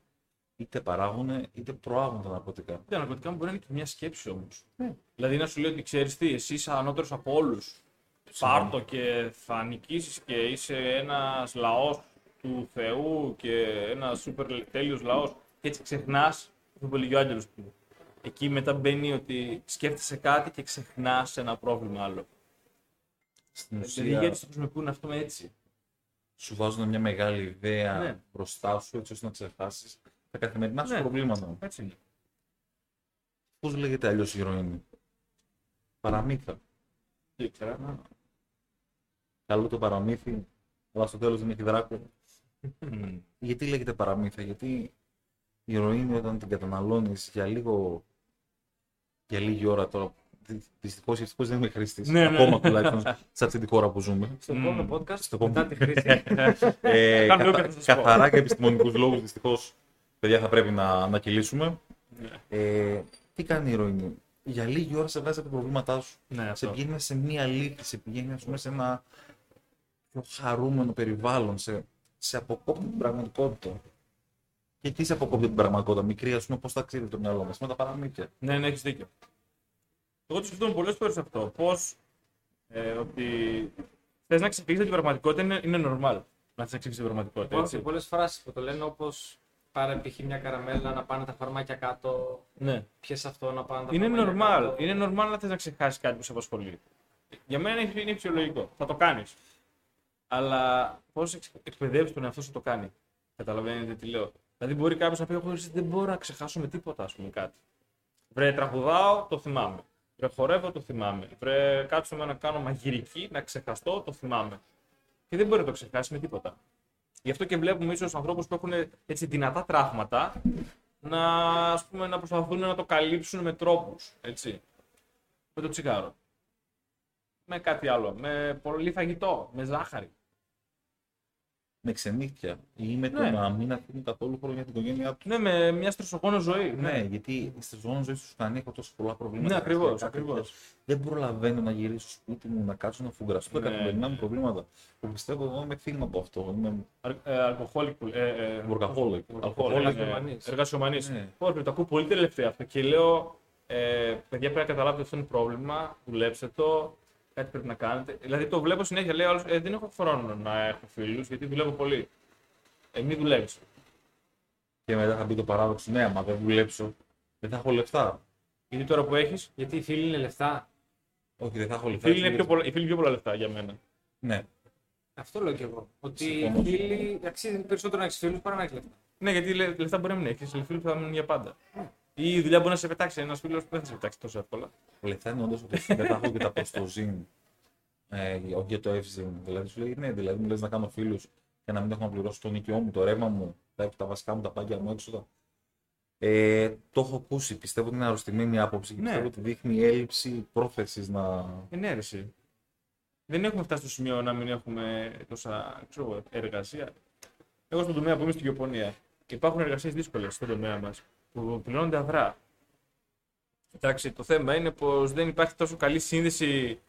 είτε παράγουν, είτε προάγουν τα ναρκωτικά. Τα ναρκωτικά μπορεί να είναι και μια σκέψη όμως. Ναι. Δηλαδή να σου λέει ότι ξέρεις τι, εσύ είσαι ανώτερος από όλους. Πάρ' το και θα νικήσεις και είσαι ένας λαός του Θεού και ένας σούπερ τέλειος λαός. Και έτσι ξεχνάς αυτό που έλεγε ο Άγγελος του. Εκεί μετά μπαίνει ότι σκέφτεσαι κάτι και ξεχνάς ένα πρόβλημα άλλο. Στην Δηλαδή οι ουσία ηγέτε το χρησιμοποιούν αυτό με έτσι; σου βάζουν μια μεγάλη ιδέα Ναι. μπροστά σου έτσι ώστε να ξεχάσεις τα καθημερινά σου Ναι. προβλήματα. Έτσι είναι. Πώς λέγεται αλλιώς η ηρωίνη. Παραμύθα. Δεν ήξερα. Καλό το παραμύθι, αλλά στο τέλος δεν έχει δράκο. Μμμ. Γιατί λέγεται παραμύθα, Γιατί η ηρωίνη όταν την καταναλώνεις για λίγο. Για λίγη ώρα τώρα. Δυστυχώς ή ευτυχώς δεν είμαι χρήστης. Ναι, ναι. Ακόμα τουλάχιστον σε αυτή τη χώρα που ζούμε. Στο Μμμ. επόμενο podcast, Στο μετά επόμενο. τη χρήση. Ε, Κάνουμε καθα- ό,τι θα σας πω. καθαρά για επιστημονικούς λόγους, δυστυχώς, παιδιά, θα πρέπει να, να κυλήσουμε. Ναι. Ε, τι κάνει η ηρωίνη. Για λίγη ώρα σε βγάζει από τα προβλήματά σου. Ναι, Σε αυτό. πηγαίνει σε μία λύθη, σε πηγαίνει ας πούμε, σε ένα πιο χαρούμενο περιβάλλον, σε, σε αποκόπτει την πραγματικότητα. Και τι σε αποκόπτει την πραγματικότητα, μικρή, ας πούμε, πώς θα ξέρει το μυαλό μας, με τα παραμύθια. Ναι, ναι, έχεις δίκιο. Εγώ το σκεφτόμουν πολλές φορές αυτό. Πώς ε, ότι θες να ξεφύγεις την πραγματικότητα είναι, είναι normal. Να θες να ξεφύγεις την πραγματικότητα. Υπάρχουν Έτσι. πολλές φράσεις που το λένε όπως πάρε π.χ. μια καραμέλα να πάνε τα φαρμάκια κάτω, Ναι. πιες αυτό να πάνε τα Είναι φαρμάκια normal. κάτω. Είναι normal να θες να ξεχάσεις κάτι που σε απασχολεί. Για μένα είναι, είναι φυσιολογικό. Θα το κάνεις. Αλλά πώς εκπαιδεύεις τον εαυτό σου να το κάνει. Καταλαβαίνετε τι λέω. Δηλαδή, μπορεί κάποιος να πει: Εγώ δεν μπορώ να ξεχάσω με τίποτα, ας πούμε κάτι. Βρε, τραγουδάω, το θυμάμαι. Βρε, χορεύω, το θυμάμαι. Βρε, κάτσω με να κάνω μαγειρική, να ξεχαστώ, το θυμάμαι. Και δεν μπορεί να το ξεχάσει με τίποτα. Γι' αυτό και βλέπουμε ίσως ανθρώπους που έχουν έτσι δυνατά τραύματα να, ας πούμε, να προσπαθούν να το καλύψουν με τρόπους. Έτσι. Με το τσιγάρο. Με κάτι άλλο. Με πολύ φαγητό. Με ζάχαρη. Με ξενύχτια ή με το Ναι. να μην αφήνουν καθόλου χρόνο για την οικογένειά του. Ναι, με μια στρεσογόνο ζωή. Ναι, γιατί η στεζόν ζωή του κάνει έχω τόσο πολλά προβλήματα. Ναι, ακριβώς, Κάθε ακριβώς. τέτοια. Δεν προλαβαίνω να γυρίσω στο σπίτι μου, να κάτσω να φουγκραστώ τα Ναι, καθημερινά ναι. μου προβλήματα. Που πιστεύω εγώ είμαι θύμα από αυτό. Είμαι Αλ- ε, αλκοholic που- ε, ε, Workaholic. Alcoholic, Εργασιομανής. ε, Εργασιομανής. Ναι. Πώς, το ακούω πολύ τελευταία αυτό και λέω, ε, παιδιά πρέπει να καταλάβετε ότι αυτό είναι πρόβλημα, δουλέψτε το, κάτι πρέπει να κάνετε. Δηλαδή το βλέπω συνέχεια, λέει ο άλλος, ε, δεν έχω χρόνο να έχω φίλους γιατί δουλεύω πολύ. Ε, μην δουλεύεις. Και μετά θα μπει το παράδοξο, ναι, άμα δεν δουλέψω, δεν θα έχω λεφτά. Γιατί τώρα που έχεις, Γιατί οι φίλοι είναι λεφτά; Όχι, δεν θα έχω οι λεφτά. φίλοι είναι έτσι, πιο πολλά, οι φίλοι είναι πιο πολλά λεφτά για μένα. Ναι, Αυτό λέω κι εγώ. Ότι Συμφωνώ. οι φίλοι αξίζει περισσότερο να έχεις φίλους παρά να έχεις λεφτά. Ναι, γιατί λε- λεφτά μπορεί να μην έχεις, οι φίλοι θα μείνουν για πάντα. Ή η δουλειά μπορεί να σε πετάξει, ένας φίλος που δεν θα σε πετάξει τόσο εύκολα. λεφτά είναι όντως ότι δεν θα έχω και τα προστοζήν. Ε, όχι για το εύζην. Δηλαδή σου λέει, ναι, δηλαδή μου λες να κάνω φίλους και να μην έχω να πληρώσω το νοικιό μου, το ρεύμα μου, τα, τα βασικά μου, τα πάγκια μου έξοδα. Ε, το έχω ακούσει. Πιστεύω ότι είναι αρρωστημένη η άποψη και Ναι. πιστεύω ότι δείχνει έλλειψη πρόθεσης να. Είναι αίρεση. Δεν έχουμε φτάσει στο σημείο να μην έχουμε τόσα ξέρω, εγώ, εργασία. Εγώ στον τομέα που είμαι στην Γεωπονία, υπάρχουν εργασίες δύσκολες στον τομέα μας που πληρώνονται αδρά. Εντάξει, το θέμα είναι πως δεν υπάρχει τόσο καλή σύνδεση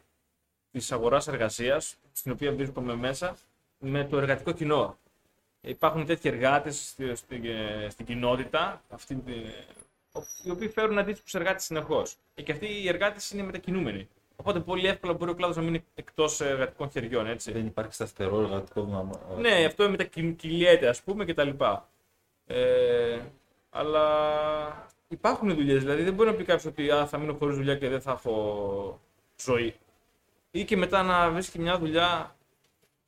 της αγοράς εργασίας, στην οποία βρίσκομαι μέσα, με το εργατικό κοινό. Υπάρχουν τέτοιοι εργάτες στη, στη- στην κοινότητα, αυτή, τη- οι οποίοι φέρουν αντίστοιχου εργάτες συνεχώς. Και αυτοί οι εργάτες είναι μετακινούμενοι. Οπότε πολύ εύκολα μπορεί ο κλάδος να μείνει εκτός εργατικών χεριών, έτσι. Δεν υπάρχει σταθερό εργατικό δυναμικό. Ναι, αυτό μετακυλιέται, ας πούμε, κτλ. Ε, αλλά υπάρχουν δουλειές. Δηλαδή δεν μπορεί να πει κάποιος ότι α, θα μείνω χωρίς δουλειά και δεν θα έχω ζωή. Ή και μετά να βρίσκει μια δουλειά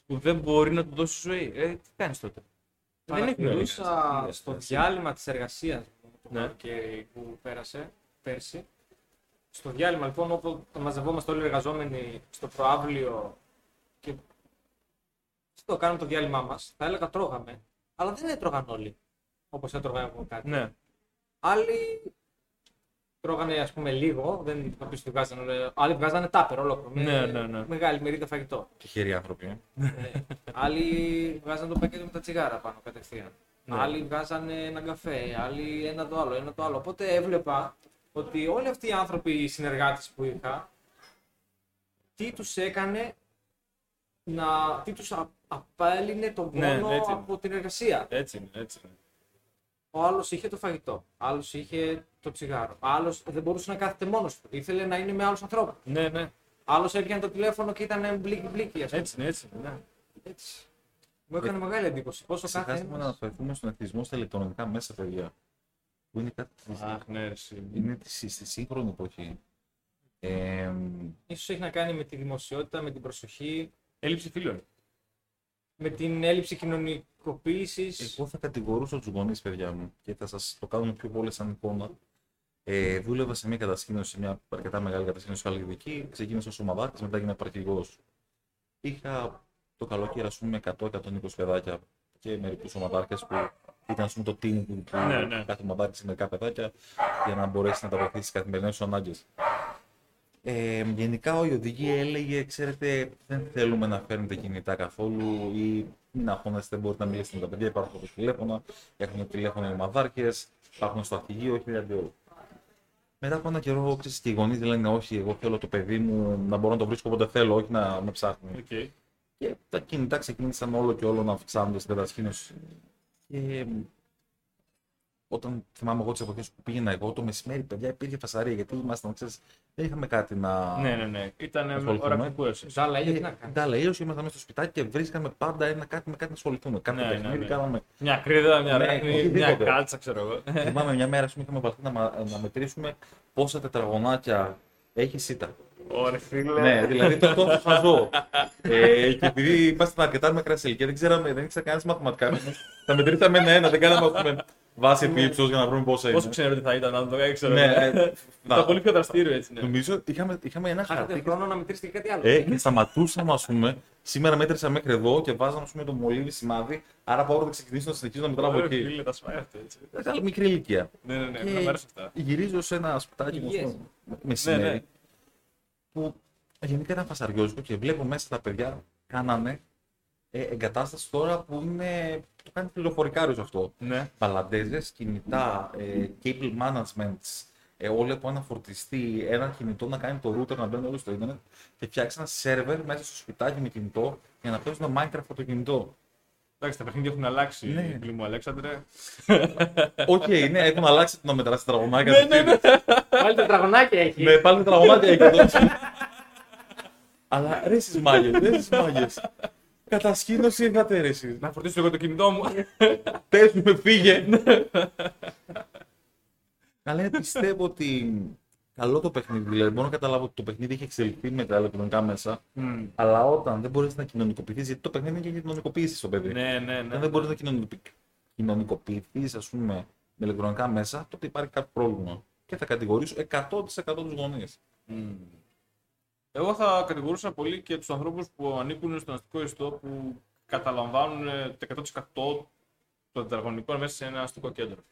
που δεν μπορεί να του δώσει ζωή. Ε, τι κάνεις τότε; παρατηρούσα εργασία, στο έτσι. διάλειμμα της εργασίας μου το Ναι. καλοκαίρι που πέρασε πέρσι. Στο διάλειμμα λοιπόν όπου μαζευόμαστε όλοι οι εργαζόμενοι στο προάβλιο και στο κάνουμε το διάλειμμά μας, θα έλεγα τρώγαμε, αλλά δεν έτρωγαν όλοι όπως έτρωγα εγώ κάτι. Ναι. Άλλοι τρώγανε ας πούμε λίγο, δεν θα πεις ότι βγάζανε, άλλοι βγάζανε τάπερ ολόκληρο, με Ναι, ναι, ναι. μεγάλη μερίδα φαγητό. Τυχεροί άνθρωποι. ε. Ε, άλλοι βγάζανε το πακέτο με τα τσιγάρα πάνω κατευθείαν. Ναι. Άλλοι βγάζανε ένα καφέ, άλλοι ένα το άλλο, ένα το άλλο. Οπότε έβλεπα ότι όλοι αυτοί οι άνθρωποι, οι συνεργάτες που είχα, τι τους έκανε να. τι τους α- απέλυνε τον Ναι, πόνο έτσι είναι. από την εργασία. Έτσι είναι, έτσι είναι. Ο άλλος είχε το φαγητό, άλλος είχε το τσιγάρο. Άλλος δεν μπορούσε να κάθεται μόνος του. Ήθελε να είναι με άλλους ανθρώπους. Ναι, ναι. Άλλος έπιανε το τηλέφωνο και ήταν μπλίκι μπλίκι, ας πούμε. Έτσι είναι, έτσι είναι. Ναι. Έτσι. Μου έκανε μεγάλη εντύπωση. Πόσο κάθε Ξεχάσαμε να ένας... αναφερθούμε στον εθισμό στα ηλεκτρονικά μέσα, παιδιά. Που είναι κάτι. Αχ, ναι, ρε, εσύ. Είναι στη, στη σύγχρονη εποχή. Ε, ίσως έχει να κάνει με τη δημοσιότητα, με την προσοχή, Έλλειψη φίλων. Με την έλλειψη κοινωνικοποίησης. εγώ θα κατηγορούσα τους γονείς, παιδιά μου, και θα σας το κάνουμε πιο πολύ σαν εικόνα. Ε, δούλευα σε μια κατασκήνωση, σε μια αρκετά μεγάλη κατασκήνωση χαλιδική. Ξεκίνησα ως ομαδάρχη, μετά έγινα επαρχηγό. Είχα το καλοκαίρι, ας πούμε, 100-120 παιδάκια και μερικούς ομαδάρχες που ήταν ας πούμε, το team που, που Ναι, ναι. κάθε ομαδάρχη μερικά παιδάκια για να μπορέσεις να τα βοηθήσει στις καθημερινές σου ανάγκες. Ε, γενικά η οδηγία έλεγε, ξέρετε, δεν θέλουμε να φέρνετε κινητά καθόλου ή να αγχώνεστε, μπορείτε να μιλήσετε με τα παιδιά, υπάρχουν τα τηλέφωνα, έχουν τηλέφωνα οι ομαδάρχες, υπάρχουν στο αρχηγείο, χίλια δύο. Μετά από ένα καιρό, ξέρεις, και οι γονείς λένε όχι, εγώ θέλω το παιδί μου να μπορώ να το βρίσκω όποτε θέλω, όχι να με ψάχνει. Οκ. Και τα κινητά ξεκίνησαν όλο και όλο να αυξάνονται στην κατασκήνωση. Και όταν θυμάμαι εγώ τις εποχές που πήγαινα εγώ, το μεσημέρι, παιδιά, υπήρχε φασαρία γιατί ήμασταν, ξέρεις, δεν είχαμε κάτι να. Ναι, ναι, ναι. Ήταν Ασχοληθούμε. ώρα που έσαι. Ζάλα, Και τι να κάνεις. τα λέει, όσο ήμασταν μέσα στο σπιτάκι και βρίσκαμε πάντα ένα κάτι με κάτι να ασχοληθούμε. Κάθε Ναι, ναι, παιχνίδι ναι. κάναμε. Μια κρίδα, μια Ναι, ράχνη, μια οτιδήποτε. κάλτσα, ξέρω εγώ. Θυμάμαι μια μέρα, ας πούμε, είχαμε βαλθεί να, μα- να μετρήσουμε πόσα τετραγωνάκια έχει σίτα. Ωραία, φίλε. ναι, δηλαδή το τόσο χαζό. ε, και επειδή ήμασταν αρκετά μικρά σε ηλικία, δεν ξέραμε, δεν ήξερα κανένας μαθηματικά. τα μετρήσαμε ένα-ένα, δεν κάναμε ας πούμε, βάση επί ύψος για να βρούμε πόσα Πόσο είναι. ξέρω ότι θα ήταν, αν το έκανε, ξέρω. Ναι, εγώ. ε, Ήταν να- πολύ πιο δραστήριο έτσι. Ναι. Νομίζω είχαμε, είχαμε ένα Χάσατε χαρτί. χρόνο να μετρήσετε και κάτι άλλο. Ε, και σταματούσαμε, ας πούμε. Σήμερα μέτρησα μέχρι εδώ και βάζαμε ας πούμε, το μολύβι σημάδι. Άρα από να ξεκινήσω να συνεχίσω να μετράω από Ωραία, εκεί. φίλε, τα σπάει αυτό έτσι. Μεγάλη μικρή ηλικία. Ναι, ναι, ναι. Και Να μ' άρεσε αυτά. Γυρίζω σε ένα σπιτάκι μου Υγιές. στο μεσημέρι. Ναι, ναι. Που γενικά ήταν φασαριόζικο και βλέπω μέσα τα παιδιά κάνανε ε, εγκατάσταση τώρα που είναι. Το κάνει πληροφορικάριο αυτό. Ναι. Μπαλαντέζες, κινητά, ε, cable management, ε, όλοι από ένα φορτιστή, ένα κινητό να κάνει το router να μπαίνει όλο στο ίντερνετ και φτιάξαν σερβερ μέσα στο σπιτάκι με κινητό για να παίζουν Minecraft από το κινητό. Εντάξει, τα παιχνίδια έχουν αλλάξει. Ναι. Φίλοι μου, Αλέξανδρε. Οκ, ναι, έχουν αλλάξει το να μετράσει τραγωνάκια. Ναι, ναι, ναι. Πάλι τετραγωνάκια έχει. Ναι, πάλι τραγωνάκια έχει εδώ. Αλλά ρε εσείς μάγες, ρε εσείς μάγες. Κατασκήνωση ήρθατε ρε εσείς. Να φορτίσω εγώ το κινητό μου. Πες με φύγε. Αλλά ε, πιστεύω ότι καλό το παιχνίδι. Δηλαδή, μπορώ να καταλάβω ότι το παιχνίδι έχει εξελιχθεί με τα ηλεκτρονικά μέσα. Μμμ. Αλλά όταν δεν μπορείς να κοινωνικοποιηθείς, γιατί το παιχνίδι είναι και για κοινωνικοποίηση στο παιδί. Ναι, ναι, Αν ναι. δεν μπορείς να κοινωνικοποιηθείς, ας πούμε, με ηλεκτρονικά μέσα, τότε υπάρχει κάποιο πρόβλημα. Και θα κατηγορήσω 100% τους γονείς. Μμμ. Εγώ θα κατηγορούσα πολύ και τους ανθρώπους που ανήκουν στον αστικό ιστό που καταλαμβάνουν ε, το 100% των τετραγωνικών μέσα σε ένα αστικό κέντρο.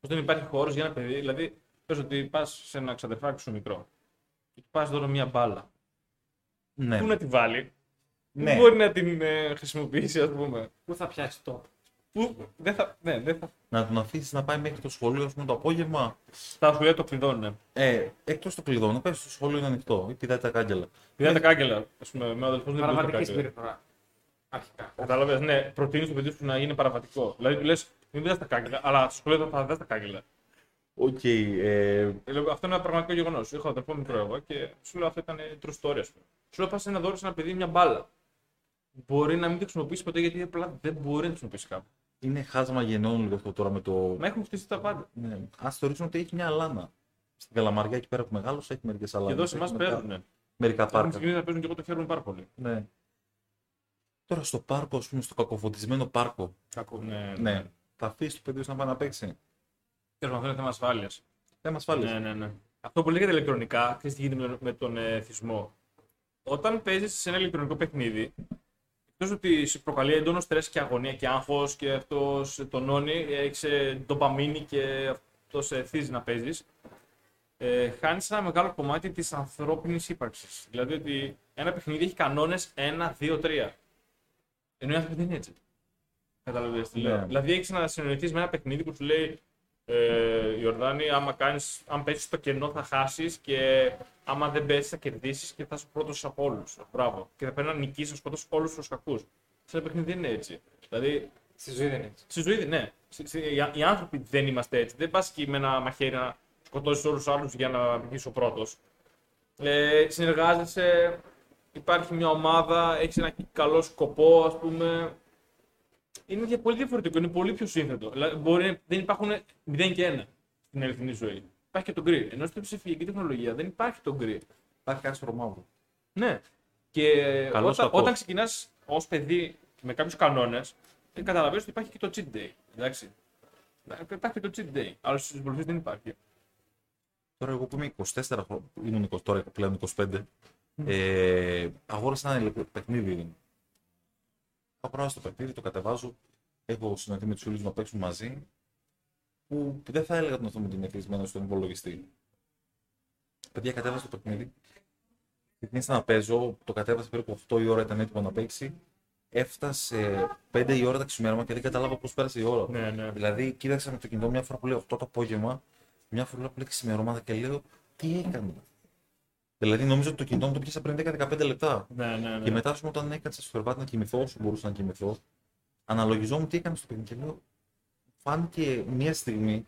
Πώς δεν υπάρχει χώρος για ένα παιδί. Δηλαδή, πες ότι πας σε ένα ξαδερφάκι σου μικρό και του πας δώρο μια μπάλα. Ναι. Πού να τη βάλει, Ναι. πού μπορεί να την ε, χρησιμοποιήσει, ας πούμε; Πού θα πιάσει το. Πού δεν θα. Ναι, δεν θα. Να τον αφήσεις να πάει μέχρι το σχολείο, ας πούμε, το απόγευμα; Τα σχολεία το κλειδώνουν. Ε, Εκτός το κλειδώνω, πες το σχολείο είναι ανοιχτό ή πηδάει τα κάγκελα. Πηδάει τα κάγκελα. Α πούμε, με ο αδελφός δεν πηδάει τα Παραβατική κάγκελα. συμπεριφορά. Αρχικά. Κατάλαβες, ναι, προτείνεις το παιδί σου να είναι παραβατικό. Δηλαδή του λες, μην πηδάς τα κάγκελα, αλλά στο σχολείο θα πηδά τα κάγκελα. Οκ. ε, Ε, λέω, Αυτό είναι ένα πραγματικό γεγονός. Έχω αδερφό μικρό εγώ και σου λέω αυτό ήταν true story, ας πούμε. Σου λέω πας ένα δώρο σε ένα παιδί μια μπάλα. Μπορεί να μην τη χρησιμοποιήσεις ποτέ γιατί απλά δεν μπορεί να τη χρησιμοποιήσεις κάπου. είναι χάσμα γενναιών λίγο αυτό τώρα με το. Μα έχουν χτίσει τα πάντα. Ναι. Α θεωρήσουμε ότι έχει μια αλάνα. Στην Καλαμαριά εκεί πέρα που μεγάλο έχει μερικές αλάνε. Και εδώ σε εμάς παίζουν. Μερικά Έχουν πάρκα. ξεκινήσει να παίζουν και εγώ το χαίρομαι πάρα πολύ. Ναι. Τώρα στο πάρκο, ας πούμε, στο κακοφωτισμένο πάρκο. Κακό, ναι. Ναι. Θα αφήσεις το παιδί σου να πάει να παίξει. Τέλος πάντων, είναι θέμα ασφάλειας. Θέμα ασφάλειας. Ναι, ναι, ναι. Αυτό που λέγεται ηλεκτρονικά, ξέρεις τι γίνεται με, με τον ε, εθισμό. Όταν παίζεις σε ένα ηλεκτρονικό παιχνίδι, εκτός ότι σε προκαλεί έντονο στρες και αγωνία και άγχος και αυτός σε τονώνει, έχεις ντοπαμίνη και αυτός σε εθίζει να παίζεις, ε, χάνεις ένα μεγάλο κομμάτι της ανθρώπινης ύπαρξης. Δηλαδή ότι ένα παιχνίδι έχει κανόνες 1, 2, 3. Ενώ η άνθρωποι δεν είναι έτσι. Καταλαβαίνετε τι λέω. Ναι. Δηλαδή έχεις να συνεννοηθεί με ένα παιχνίδι που σου λέει ε, Ιορδάνη, άμα κάνεις, αν πέσει στο κενό θα χάσεις και άμα δεν πέσει θα κερδίσεις και θα είσαι πρώτος από όλους. Μπράβο. Και θα πρέπει να νικήσει να σκοτώσει όλους τους κακούς. Σε ένα παιχνίδι δεν είναι έτσι. Δηλαδή Στη ζωή δεν είναι έτσι. Στη ζωή, ναι. Στη- στη- οι, οι άνθρωποι δεν είμαστε έτσι. Δεν πας εκεί με ένα μαχαίρι να σκοτώσεις όλους τους άλλους για να βγεις ο πρώτος. Ε, συνεργάζεσαι, υπάρχει μια ομάδα, έχεις ένα καλό σκοπό, ας πούμε. Είναι δια- πολύ διαφορετικό, είναι πολύ πιο σύνθετο. Δηλαδή, μπορεί, δεν υπάρχουν 0 και 1 στην αληθινή ζωή. Υπάρχει και το γκρι. Ενώ στην ψηφιακή τεχνολογία δεν υπάρχει το γκρι. Υπάρχει κάτι στο μαύρο. Ναι. Και Καλός όταν, κακός. όταν ξεκινάς ως παιδί με κάποιους κανόνες, καταλαβαίνεις ότι υπάρχει και το cheat day. Εντάξει. Υπάρχει και το cheat day. Αλλά στου συμπολίτε δεν υπάρχει. Τώρα εγώ που είμαι 24 χρόνια, ήμουν 20, τώρα πλέον 25, ε, αγόρασα ένα ηλεκτρο- παιχνίδι. Αγοράσα το παιχνίδι, το κατεβάζω, έχω συναντήσει με τους φίλους μου να παίξουν μαζί, που δεν θα έλεγα τον αυτό μου την κλεισμένος στον υπολογιστή. Παιδιά, κατέβασα το παιχνίδι, ξεκίνησα να παίζω, το κατέβασα περίπου 8 η ώρα, ήταν έτοιμο να παίξει, έφτασε 5 η ώρα τα ξημέρωμα και δεν κατάλαβα πώς πέρασε η ώρα. Ναι, ναι. Δηλαδή, κοίταξα με το κινητό μια φορά που λέει 8 το απόγευμα, μια φορά που λέει ξημερώματα και λέω τι έκανε. Δηλαδή, νομίζω ότι το κινητό μου το πιάσα πριν 10-15 λεπτά. ναι, ναι, ναι. Και μετά, ας πούμε, όταν έκατσα στο κρεβάτι να κοιμηθώ, όσο μπορούσα να κοιμηθώ, αναλογιζόμουν τι έκανε στο παιχνίδι και λέω, φάνηκε μια στιγμή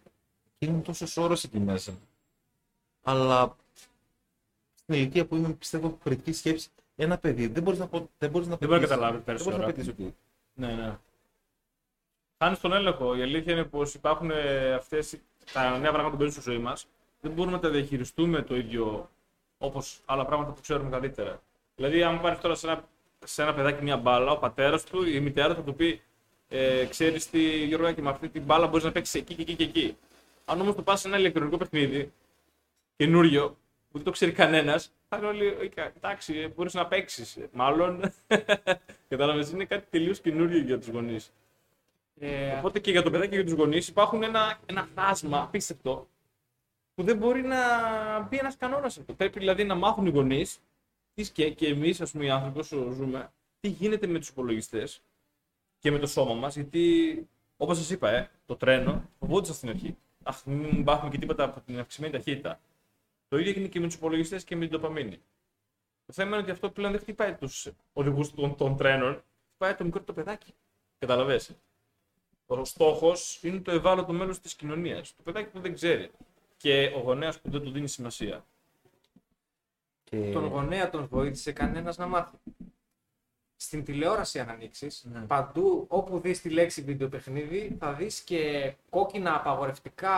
και ήμουν τόσες ώρες εκεί μέσα. Αλλά στην ηλικία που είμαι, πιστεύω, κριτική σκέψη, ένα παιδί δεν μπορείς να, πω- δεν μπορείς να Δεν μπορεί να πετύχεις- καταλάβεις Δεν πέρσι μπορείς να ώρα. πετύχεις ότι Ναι, ναι. Χάνεις τον έλεγχο. Η αλήθεια είναι πως υπάρχουν αυτές τα νέα πράγματα που μπαίνουν στη ζωή μας. Δεν μπορούμε να τα διαχειριστούμε το ίδιο όπως άλλα πράγματα που ξέρουμε καλύτερα. Δηλαδή, αν πάρεις τώρα σε ένα, σε ένα παιδάκι μια μπάλα, ο πατέρας του ή η μητέρα θα του πει: ε, Ξέρεις τι, Γιώργο, και με αυτή την μπάλα μπορείς να παίξεις εκεί και εκεί και εκεί. Αν όμως το πας σε ένα ηλεκτρονικό παιχνίδι, καινούριο, που δεν το ξέρει κανένας, θα λέει όλοι: «Ε, κα- Εντάξει, μπορείς να παίξεις. Μάλλον. Κατάλαβες, είναι κάτι τελείως καινούριο για τους γονείς. Ε, Οπότε και για το παιδάκι και για τους γονείς υπάρχουν ένα, ένα χάσμα απίστευτο που δεν μπορεί να μπει ένας κανόνας αυτό. Πρέπει δηλαδή να μάθουν οι γονείς και, και εμείς, ας πούμε, οι άνθρωποι όσο ζούμε, τι γίνεται με τους υπολογιστές και με το σώμα μας. Γιατί, όπως σας είπα, ε, το τρένο φοβόντουσαν στην αρχή. Αχ, μην πάθουμε και τίποτα από την αυξημένη ταχύτητα. Το ίδιο έγινε και με τους υπολογιστές και με την ντοπαμίνη. Το θέμα είναι ότι αυτό πλέον δεν χτυπάει τους οδηγούς των, των τρένων, χτυπάει το μικρό το παιδάκι. Καταλαβες. Ο στόχος είναι το ευάλωτο μέλος της κοινωνίας. Το παιδάκι που δεν ξέρει. Και ο γονέας που δεν του δίνει σημασία. Και... τον γονέα τον βοήθησε κανένας να μάθει. Στην τηλεόραση, αν ανοίξεις, Ναι. παντού όπου δεις τη λέξη βιντεοπαιχνίδι, θα δεις και κόκκινα απαγορευτικά,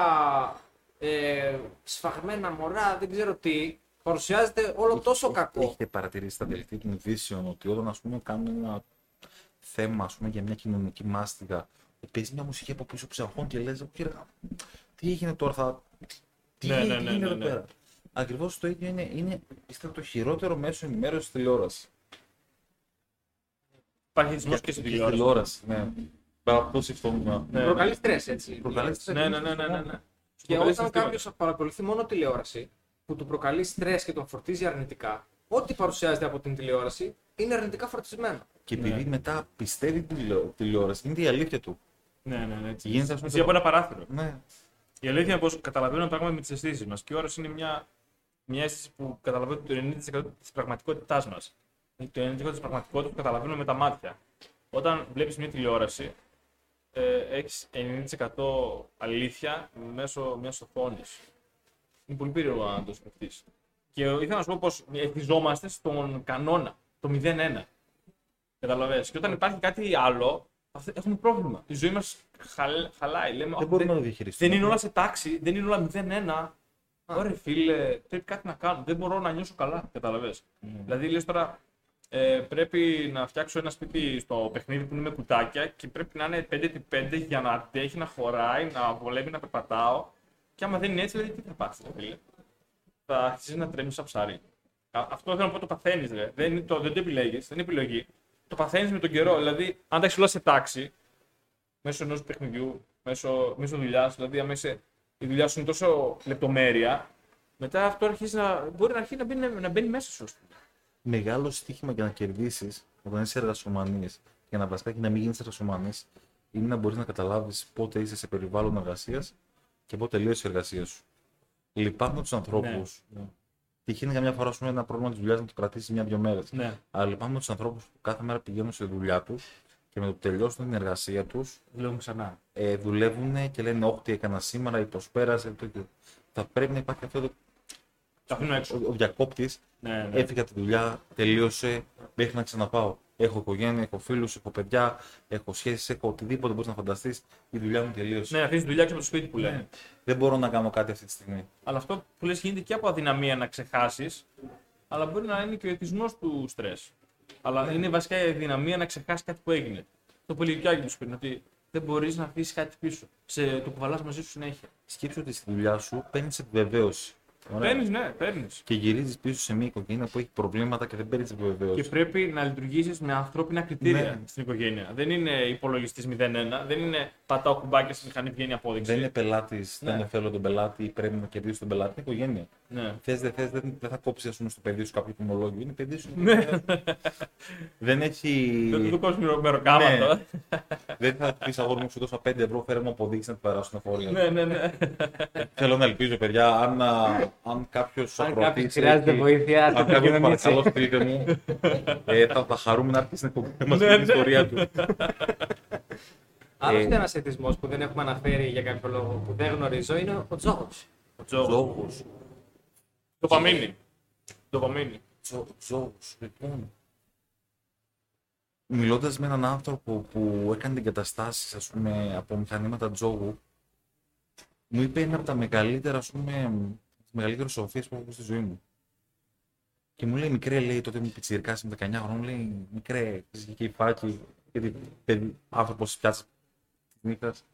ε, σφαγμένα μωρά, δεν ξέρω τι. Παρουσιάζεται όλο τόσο κακό. Έχετε παρατηρήσει στα δελτία των ειδήσεων ότι όταν ας πούμε, κάνουν ένα θέμα ας πούμε, για μια κοινωνική μάστιγα, παίζει μια μουσική από πίσω ψαχών και λες, «Κύριε, τι έγινε τώρα, θα... τι Ναι, ναι, έγινε ναι, εδώ ναι, ναι. πέρα; Ακριβώς το ίδιο είναι, είναι πιστεύω, το χειρότερο μέσο ενημέρωσης τηλεόρασης. Υπάρχει εθισμό και στην τηλεόρασης. ναι. Αυτό συμφωνώ. Ναι, Προκαλεί στρες, έτσι. Προκαλεί στρες. Ναι, ναι, ναι, ναι, ναι, ναι. Και Προκαλεί όταν συναισθήματα. κάποιος παρακολουθεί μόνο τηλεόραση, που του προκαλεί στρες και τον φορτίζει αρνητικά, ό,τι παρουσιάζεται από την τηλεόραση είναι αρνητικά φορτισμένο. Και επειδή Ναι. μετά μετά πιστεύει την τηλεο- τηλεόραση, είναι η αλήθεια του. Ναι, ναι, ναι. Έτσι. Γίνεται, ας πούμε, Ζει από ένα παράθυρο. Ναι. Η αλήθεια είναι πως καταλαβαίνουμε πράγματα με τις αισθήσεις μας. Και η όραση είναι μια, μια αίσθηση που καταλαβαίνει το 90% της πραγματικότητάς μας. Το 90% της πραγματικότητας που καταλαβαίνουμε με τα μάτια. Όταν βλέπεις μια τηλεόραση, ε, έχεις 90% αλήθεια μέσω μια οθόνη. Είναι πολύ περίεργο να το σκεφτείς. Και ήθελα να σου πω πως εθιζόμαστε στον κανόνα, το 0-1. Καταλαβαίνεις. Και όταν υπάρχει κάτι άλλο, αυτό- έχουμε πρόβλημα. Η ζωή μας χαλάει. Λέμε, Δεν «Α, μπορούμε να το διαχειριστούμε. δεν είναι όλα σε τάξη, δεν είναι όλα 0-1. Ωραία, φίλε, πρέπει κάτι να κάνω. Δεν μπορώ να νιώσω καλά. Καταλαβες. Δηλαδή, λες τώρα, ε, πρέπει να φτιάξω ένα σπίτι στο παιχνίδι που είναι με κουτάκια και πρέπει να είναι 5x5 για να αντέχει, να χωράει, να βολεύει, να περπατάω. Και άμα δεν είναι έτσι, δηλαδή τι θα πάθει, φίλε. Θα αρχίσεις να τρέμεις σαν ψάρι. Α- Αυτό θέλω να πω το παθαίνεις, ρε. Δεν, είναι το, δεν το επιλέγεις, δεν είναι επιλογή. Το παθαίνεις με τον καιρό. Δηλαδή, αν τα έχεις όλα σε τάξη, μέσω ενός παιχνιδιού, μέσω, μέσω δουλειάς, δηλαδή, αν είσαι, η δουλειά σου είναι τόσο λεπτομέρεια, μετά αυτό αρχίζει να, μπορεί να αρχίσει να μπαίνει, να μπαίνει μέσα σου. ας πούμε. Μεγάλο στοίχημα για να κερδίσεις όταν είσαι εργασομανής για να βασικά και να μην γίνεις εργασομανής είναι να μπορείς να καταλάβεις πότε είσαι σε περιβάλλον εργασίας και πότε τελείωσε η εργασία σου. Λυπάμαι τους ανθρώπους. Ναι. Τυχαίνει για μια φορά σου ένα πρόβλημα της δουλειάς να το κρατήσει μια-δυο μέρες. Ναι. Αλλά λυπάμαι τους ανθρώπους που κάθε μέρα πηγαίνουν στη δουλειά τους και με το που τελειώσουν την εργασία τους Δουλεύουμε ξανά. ε, δουλεύουν και λένε Όχι, τι έκανα σήμερα ή προσπέρασε. Το, το. Θα πρέπει να υπάρχει αυτό το. Τα αφήνω έξω. Ο, ο διακόπτης Ναι, ναι. έφυγα από τη δουλειά, τελείωσε, μέχρι να ξαναπάω. Έχω οικογένεια, έχω φίλους, έχω παιδιά, έχω σχέσεις, έχω οτιδήποτε μπορείς να φανταστείς. Η δουλειά μου τελείωσε. Ναι, αφήνεις δουλειά και από το σπίτι που λένε. Δεν μπορώ να κάνω κάτι αυτή τη στιγμή. Αλλά αυτό που λες γίνεται και από αδυναμία να ξεχάσεις, αλλά μπορεί να είναι και ο εθισμό του στρες. Αλλά είναι βασικά η αδυναμία να ξεχάσεις κάτι που έγινε. Το που έλεγε και ο Άγγελος πριν, ότι δεν μπορείς να αφήσεις κάτι πίσω. Σε, το κουβαλάς μαζί σου συνέχεια. Σκέψου ότι στη δουλειά σου παίρνεις επιβεβαίωση. Ωραία. Παίρνεις, ναι, παίρνεις. Και γυρίζεις πίσω σε μια οικογένεια που έχει προβλήματα και δεν παίρνεις επιβεβαίωση. Και πρέπει να λειτουργήσεις με ανθρώπινα κριτήρια Ναι. στην οικογένεια. Δεν είναι υπολογιστής 0-1, δεν είναι πατάω κουμπάκια στη μηχανή βγαίνει απόδειξη. Δεν είναι πελάτης, Ναι. δεν θέλω τον πελάτη ή πρέπει να κερδίσει τον πελάτη. Είναι οικογένεια. Ναι. Θες, δεν θες, δεν, δεν θα κόψεις ας πούμε, στο παιδί σου κάποιο τιμολόγιο. Είναι παιδί σου. Ναι. δεν έχει. Δεν του δώσει μεροκάματο. Ναι. δεν θα πεις αγόρι μου, σου δώσα 5 ευρώ, φέρε μου αποδείξεις να την περάσουν εφορία. ναι, ναι, ναι. Θέλω να ελπίζω, παιδιά, αν, α, αν κάποιος Αν κάποιος χρειάζεται βοήθεια, θα αν το κάποιος κοινωνήσει. παρακαλώ στείλτε μου, ε, θα, θα χαρούμε να έρθει στην εκπομπή να μας πει Ναι, την ναι. ιστορία του. Άλλο Ε, ένας εθισμό που δεν έχουμε αναφέρει για κάποιο λόγο που δεν γνωρίζω είναι ο τζόγος. Ο Τζόγος. Ζώγος. Ντοπαμίνη. Ντοπαμίνη. Τζο- Ζώγος, λοιπόν. Μιλώντας με έναν άνθρωπο που έκανε εγκαταστάσεις ας πούμε, από μηχανήματα τζόγου, μου είπε ένα από τα μεγαλύτερα, ας πούμε, τις μεγαλύτερες σοφίες που έχω ακούσει στη ζωή μου. Και μου λέει, μικρέ, λέει, τότε μου πιτσιρκάς με 19 χρόνων, λέει, μικρέ, ξέρεις, και η φάκη, γιατί παιδί, άνθρωπος της πιάτσας της νύχτας,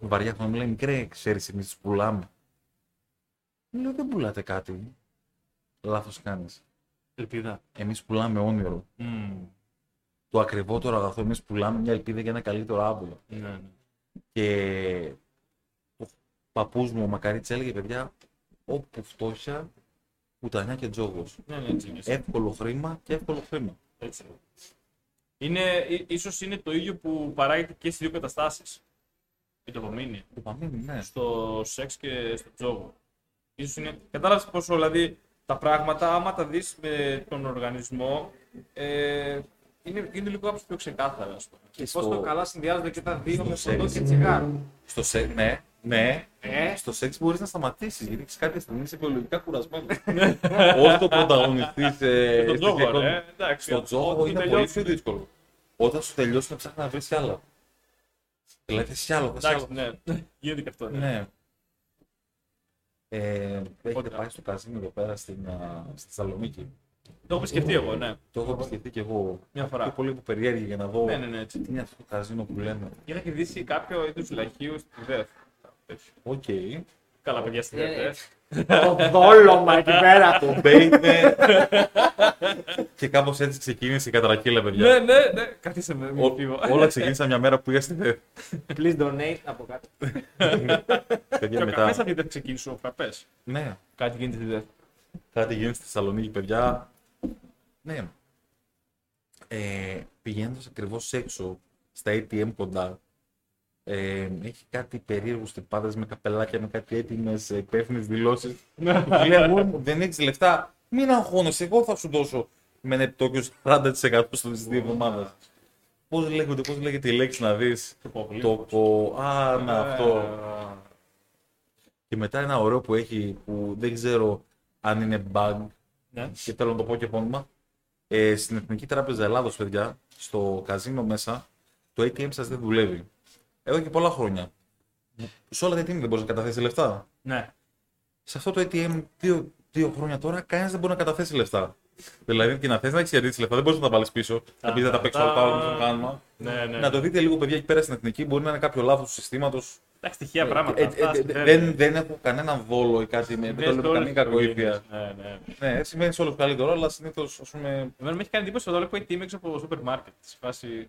βαριά χρόνο, μου λέει, μικρέ, ξέρεις, εμείς τους πουλάμε. Μου λέω, δεν πουλάτε κάτι. Λάθος κάνεις. Ελπίδα. Εμείς πουλάμε όνειρο. Το ακριβότερο αγαθό εμείς πουλάμε μια ελπίδα για ένα καλύτερο αύριο. Ναι, ναι. Και ο παππούς μου, ο Μακαρίτης, έλεγε, παιδιά, όπου φτώχεια, πουτανιά και τζόγος. Ναι, ναι, έτσι είναι. Εύκολο χρήμα και εύκολο χρήμα. Έτσι. Είναι, ί- ίσως είναι το ίδιο που παράγεται και στις δύο καταστάσεις. Η ντοπαμίνη. Το παμίνι, ναι. Στο σεξ και στο τζόγο. Ίσως είναι... Κατάλαβες πόσο δηλαδή τα πράγματα, άμα τα δεις με τον οργανισμό, ε, είναι, είναι λίγο κάπως πιο ξεκάθαρα, ας πούμε. Και Πώς το καλά συνδυάζονται και τα δύο με στο ποτό σεξ. και τσιγάρο. Στο σεξ, ναι, ναι. Ε, Στο σεξ μπορείς να σταματήσεις γιατί έχεις κάποια στιγμή είσαι βιολογικά κουρασμένος. Όσο το πρωταγωνιστής ε, Στον στη τζόγο, συγχρόνη- ρε. Εντάξει. Στο τζόγο Όταν είναι πολύ τελειώσει- πιο δύσκολο. Όταν σου τελειώσει να ψάχνεις να βρεις άλλα. Δηλαδή θες κι άλλο, θες Εντάξει, άλλο. ναι. Γίνεται και αυτό. Ναι. Ναι. Ε, έχετε Πότε πάει στο καζίνο εδώ πέρα στην, α, στη Θεσσαλονίκη; Το έχω σκεφτεί εγώ, ναι. Το έχω επισκεφτεί και εγώ. Μια φορά. Πιο πολύ από περιέργεια για να δω Ναι, ναι, ναι, έτσι. τι είναι αυτό το καζίνο που λένε. Είχα κερδίσει κάποιο είδους λαχείου στη ΔΕΘ. Έτσι. Οκ. Καλά, παιδιά στη ΔΕΘ. ε. το δόλωμα εκεί πέρα. Το μπέιμε. και κάπως έτσι ξεκίνησε η κατρακύλα, παιδιά. Ναι, ναι, ναι. Καθίστε με. Ο- με πίβο. όλα ξεκίνησαν μια μέρα που πήγα στη ΔΕΘ. Please donate από κάτω. Παιδιά Και ο καφές μετά. αυτή δεν ξεκίνησε ο καφές. Ναι, Κάτι γίνεται στη ΔΕΘ. κάτι γίνεται στη Θεσσαλονίκη, παιδιά. Ναι. Ε, Πηγαίνοντας ακριβώς έξω στα ATM κοντά, ε, έχει κάτι περίεργους τυπάδες με καπελάκια, με κάτι έτοιμες υπεύθυνες δηλώσεις. Ναι. Του λέει αγόρι μου, δεν έχει λεφτά. Μην αγχώνεσαι, εγώ θα σου δώσω με ένα επιτόκιο 40% στις δύο εβδομάδες. Πώς λέγεται, πώς λέγεται η λέξη να δεις; Το κο. Α, Ε, να αυτό. Και μετά ένα ωραίο που έχει που δεν ξέρω αν είναι bug Ναι. και θέλω να το πω και επώνυμα. Ε, στην Εθνική Τράπεζα Ελλάδος, παιδιά, στο καζίνο μέσα, το ATM σας δεν δουλεύει. Εδώ και πολλά χρόνια. Σε όλα τα ATM δεν μπορείς να καταθέσεις λεφτά. Ναι. Σε αυτό το ATM δύο, δύο χρόνια τώρα, κανένας δεν μπορεί να καταθέσει λεφτά. Δηλαδή και να θες να έχεις κερδίσει λεφτά, δεν μπορείς να τα βάλεις πίσω. Να πεις θα τα παίξω όλα τα άλλα στο κάνουμε. Ναι, ναι. Να το δείτε λίγο, παιδιά, εκεί πέρα στην εθνική. Μπορεί να είναι κάποιο λάθος του συστήματος. Εντάξει, τυχαία πράγματα. Ε, αυτά ε, ε, συμβαίνουν. δεν, δεν έχω κανέναν βόλο ή κάτι. με- Δεν Ναι, το λέω σε με όλες καμία τις οικογένειες. κακοήθεια. Ναι, ναι. Ναι, σημαίνει σε όλους καλύτερο, αλλά συνήθως ας πούμε. Εμένα με έχει κάνει εντύπωση εδώ έχω team έξω από το σούπερ μάρκετ. Σε φάση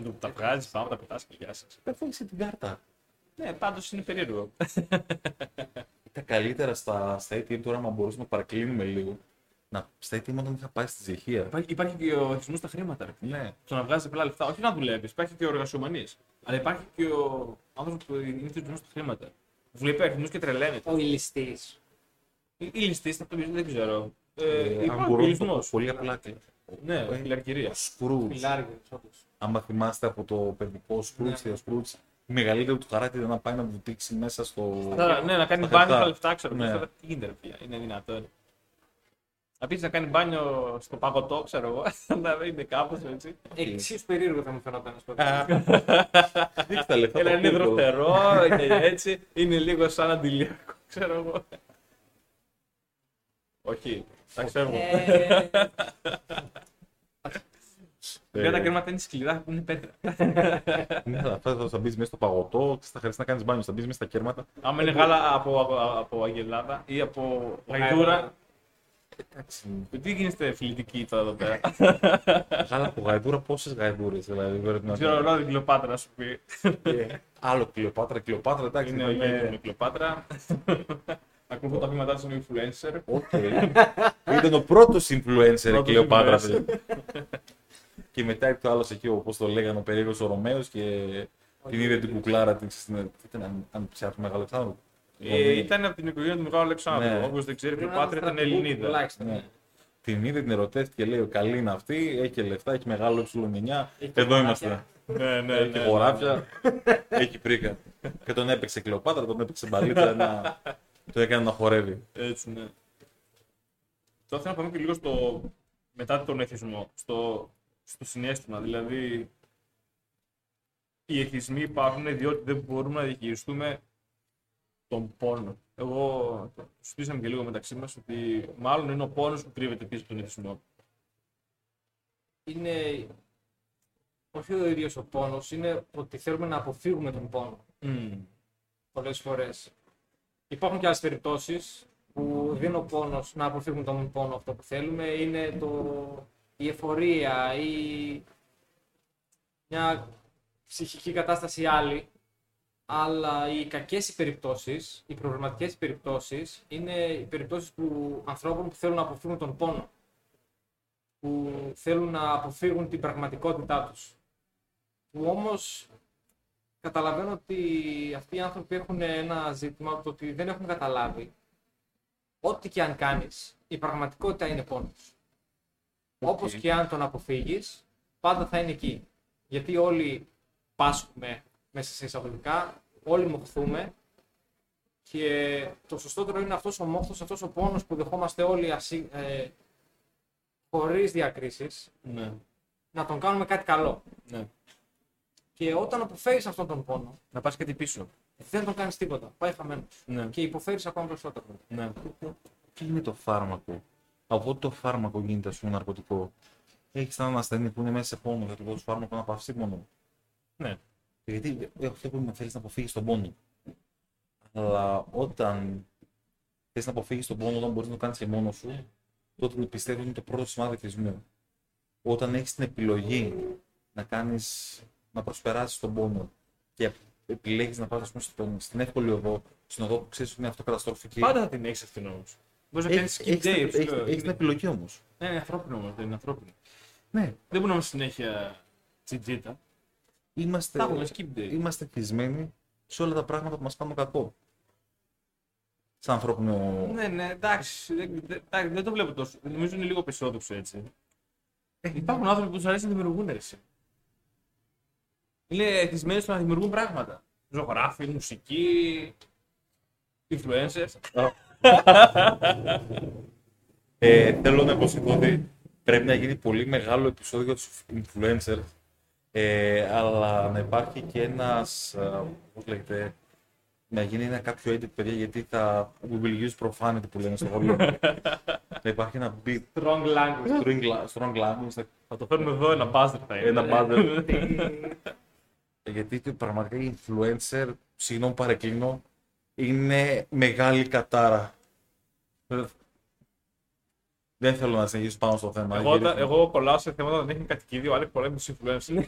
με το που τα βγάζει, πάμε, τα πετά και γεια σας. Πέφτει την κάρτα. Ναι, πάντως είναι περίεργο. Τα καλύτερα στα, στα ATM τώρα, άμα μπορούσαμε να παρακλίνουμε λίγο. Να, στα ATM όταν είχα πάει στη Τσεχία. Υπάρχει, υπάρχει και ο εθισμός στα χρήματα. Ρε. Ναι, Το να βγάζεις απλά λεφτά, όχι να δουλεύεις. Υπάρχει και ο εργασιομανής. Αλλά υπάρχει και ο άνθρωπος που είναι εθισμός στα χρήματα. Βλέπει αριθμούς και τρελαίνεται. Ο ηλιστής. Ή ή ληστή, αυτό δεν ξέρω. Ε, Ε, αν υπάρχει μπορώ να λυσμό. το πω πολύ απλά. και- Ναι, Ε, φιλαρκυρία. Ο Σκρούτζ. Φιλάργιο, όντως. Άμα θυμάστε από το παιδικό Σκρούτζ, Ναι. ο Σκρούτζ, η μεγαλύτερη του χαρά ήταν να πάει να βουτήξει μέσα στο. Τώρα, ναι, να κάνει στα μπάνιο χαρτά. τα λεφτά, ξέρω. Ναι. Ναι. Τι γίνεται, ρε παιδιά, είναι δυνατόν. Επίση να κάνει μπάνιο στο παγωτό, ξέρω εγώ. να είναι κάπως έτσι. Εξίσου περίεργο θα μου φαινόταν, ας πούμε. Α, Δείξτε τα λεφτά. Έλα, το είναι κούκλο. δροστερό, είναι έτσι. Είναι λίγο σαν αντιλιακό, ξέρω εγώ. Όχι, τα ξέρω. Ε, Βέβαια τα κέρματα είναι σκληρά που είναι πέτρα. Ναι, αλλά αυτά θα- θα μπεις μέσα στο παγωτό, θα χρειαστεί να κάνεις μπάνιο, θα μπεις μέσα στα κέρματα. Άμα είναι γάλα από, από, από αγελάδα ή από γαϊδούρα. Εντάξει. Τι γίνεστε φιλητικοί τώρα εδώ πέρα; Γάλα από γαϊδούρα, πόσες γαϊδούρες δηλαδή πρέπει να Ξέρω εγώ την Κλεοπάτρα να σου πει. Άλλο Κλεοπάτρα, Κλεοπάτρα, εντάξει. Είναι θα γίνει. με Κλεοπάτρα. Ακολουθώ τα βήματά του είναι influencer. OK. Ήταν ο πρώτος influencer η Πρώτος Κλεοπάτρας. Influencer. παιδιά. και μετά ήρθε ο άλλος εκεί, όπω το λέγανε, ο περίεργος ο Ρωμαίος και την είδε την κουκλάρα της. στην- Τι ήταν, αν- αν ψάχνεις του Μεγάλου Αλεξάνδρου. Ε, ήταν από την οικογένεια του Μεγάλου Αλεξάνδρου. Ναι. Όποιο δεν ξέρει, η πρέπει να Κλεοπάτρα ήταν στρατηγού, Ελληνίδα. Τουλάχιστον. Ναι. Την είδε, την ερωτεύτηκε, λέει: Καλή είναι αυτή, έχει και λεφτά, έχει μεγάλο ε9. Έχει και Εδώ χωράφια. είμαστε. Ναι, ναι, Έχει και χωράφια, έχει πρίκα. και τον έπαιξε Κλεοπάτρα, τον έπαιξε μπαλίτσα, να... το έκανε να χορεύει. Έτσι, ναι. Τώρα θέλω να πάμε και λίγο στο. μετά τον εθισμό. Στο, στο συνέστημα. Δηλαδή, οι εθισμοί υπάρχουν διότι δεν μπορούμε να διαχειριστούμε τον πόνο. Εγώ το συζητήσαμε και λίγο μεταξύ μας ότι μάλλον είναι ο πόνος που κρύβεται πίσω από τον εθισμό. Είναι όχι ο ίδιος ο πόνος, είναι ότι θέλουμε να αποφύγουμε τον πόνο. πολλές φορές. Υπάρχουν και άλλες περιπτώσεις που δεν είναι ο πόνος να αποφύγουμε τον πόνο αυτό που θέλουμε, είναι το, η εφορία ή μια ψυχική κατάσταση άλλη. Αλλά οι κακές οι περιπτώσεις, οι προβληματικές οι περιπτώσεις, είναι οι περιπτώσεις που ανθρώπων που θέλουν να αποφύγουν τον πόνο. Που θέλουν να αποφύγουν την πραγματικότητά τους. Που όμως καταλαβαίνω ότι αυτοί οι άνθρωποι έχουν ένα ζήτημα το ότι δεν έχουν καταλάβει ό,τι και αν κάνεις, η πραγματικότητα είναι πόνος. Όπως και αν τον αποφύγεις, πάντα θα είναι εκεί. Γιατί όλοι πάσχουμε μέσα σε εισαγωγικά, όλοι μοχθούμε και το σωστότερο είναι αυτός ο μόχθος, αυτός ο πόνος που δεχόμαστε όλοι ασύ, ε, χωρίς διακρίσεις, Ναι. να τον κάνουμε κάτι καλό. ναι. Και όταν αποφέρεις αυτόν τον πόνο, Να πας κάτι πίσω. δεν τον κάνεις τίποτα. Πάει χαμένος. Ναι. Και υποφέρεις ακόμα περισσότερο. ναι. Τι είναι το φάρμακο; Από το φάρμακο γίνεται ας πούμε ναρκωτικό. Έχεις έναν ασθενή που είναι μέσα σε πόνο, θα του δώσεις φάρμακο να παυστεί μόνο. Ναι. Γιατί ε, αυτό που θέλεις να αποφύγεις τον πόνο. Αλλά όταν θες να αποφύγεις τον πόνο, όταν μπορείς να το κάνεις και μόνος σου, τότε πιστεύω ότι είναι το πρώτο σημάδι εθισμού. Όταν έχεις την επιλογή να κάνεις, να προσπεράσεις τον πόνο και επιλέγεις να πα στην εύκολη οδό, στην οδό που ξέρεις ότι είναι αυτοκαταστροφική. Κάνει. Πάντα θα την έχεις αυτήν όμω. Μπορείς να κάνεις Έχεις, skip έχεις, day. έχεις, σου έχεις, λέω. έχεις την Είναι- επιλογή όμως. Ναι, είναι ανθρώπινο όμως. Δεν είναι ανθρώπινο. Ναι. Δεν μπορούμε να είμαστε συνέχεια τσιτζίτα. Είμαστε, Τα έχουμε skip day. είμαστε χτισμένοι σε όλα τα πράγματα που μας κάνουν κακό. Σαν ανθρώπινο. Ναι, ναι, εντάξει. Δεν, δεν, εντάξει, δεν το βλέπω τόσο. Νομίζω είναι λίγο πεσόδοξο έτσι. Υπάρχουν άνθρωποι που τους αρέσει να δημιουργούν έτσι. Είναι εθισμένοι στο να δημιουργούν πράγματα. Ζωγράφοι, μουσική, influencers. Ε, θέλω να υποσχεθώ ότι πρέπει να γίνει πολύ μεγάλο επεισόδιο για τους influencers. Ε, αλλά να υπάρχει και ένας, ε, πώς λέγεται, να γίνει ένα κάποιο edit, παιδιά, γιατί θα we will use profanity που λένε στο σχολείο. να υπάρχει ένα beat Strong language. strong, la- strong language, θα- Θα το φέρουμε εδώ, ένα buzzer θα είναι. ένα buzzer. γιατί το- πραγματικά οι influencer, συγγνώμη παρεκκλίνω, είναι μεγάλη κατάρα. Δεν θέλω να συνεχίσω πάνω στο θέμα. Εγώ, γυρίζω. όταν- εγώ κολλάω σε θέματα όταν έχει κατοικίδιο, άλλοι κολλάει με τους influencers.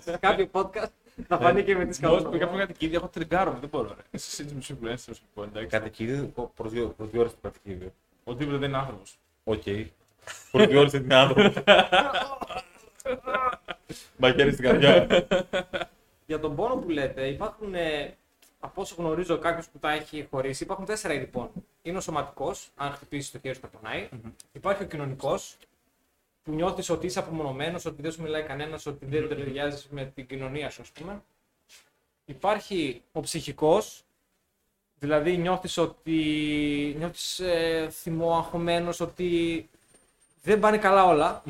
Σε κάποιο podcast θα φανεί και με τις Εγώ πήγα καλές. από κατοικίδιο, έχω τριγκάρω, δεν μπορώ. ρε. Εσύ είσαι με τους influencers, λοιπόν, εντάξει. Κατοικίδιο, προς δύο, προς δύο ώρες το κατοικίδιο. Οτιδήποτε δεν είναι άνθρωπος. Οκ. Προς δύο ώρες είναι άνθρωπος. Μαχαίρι στην καρδιά. Για τον πόνο που λέτε, υπάρχουν, ε, από όσο γνωρίζω κάποιος που τα έχει χωρίσει, υπάρχουν τέσσερα είδη πόνου. Είναι ο σωματικός, αν χτυπήσεις το χέρι σου θα πονάει. Υπάρχει ο κοινωνικός, που νιώθεις ότι είσαι απομονωμένος, ότι δεν σου μιλάει κανένας, ότι δεν ταιριάζει με την κοινωνία σου, ας πούμε. Υπάρχει ο ψυχικός, δηλαδή νιώθεις ότι νιώθεις ε, θυμό, αγχωμένος, ότι δεν πάνε καλά όλα,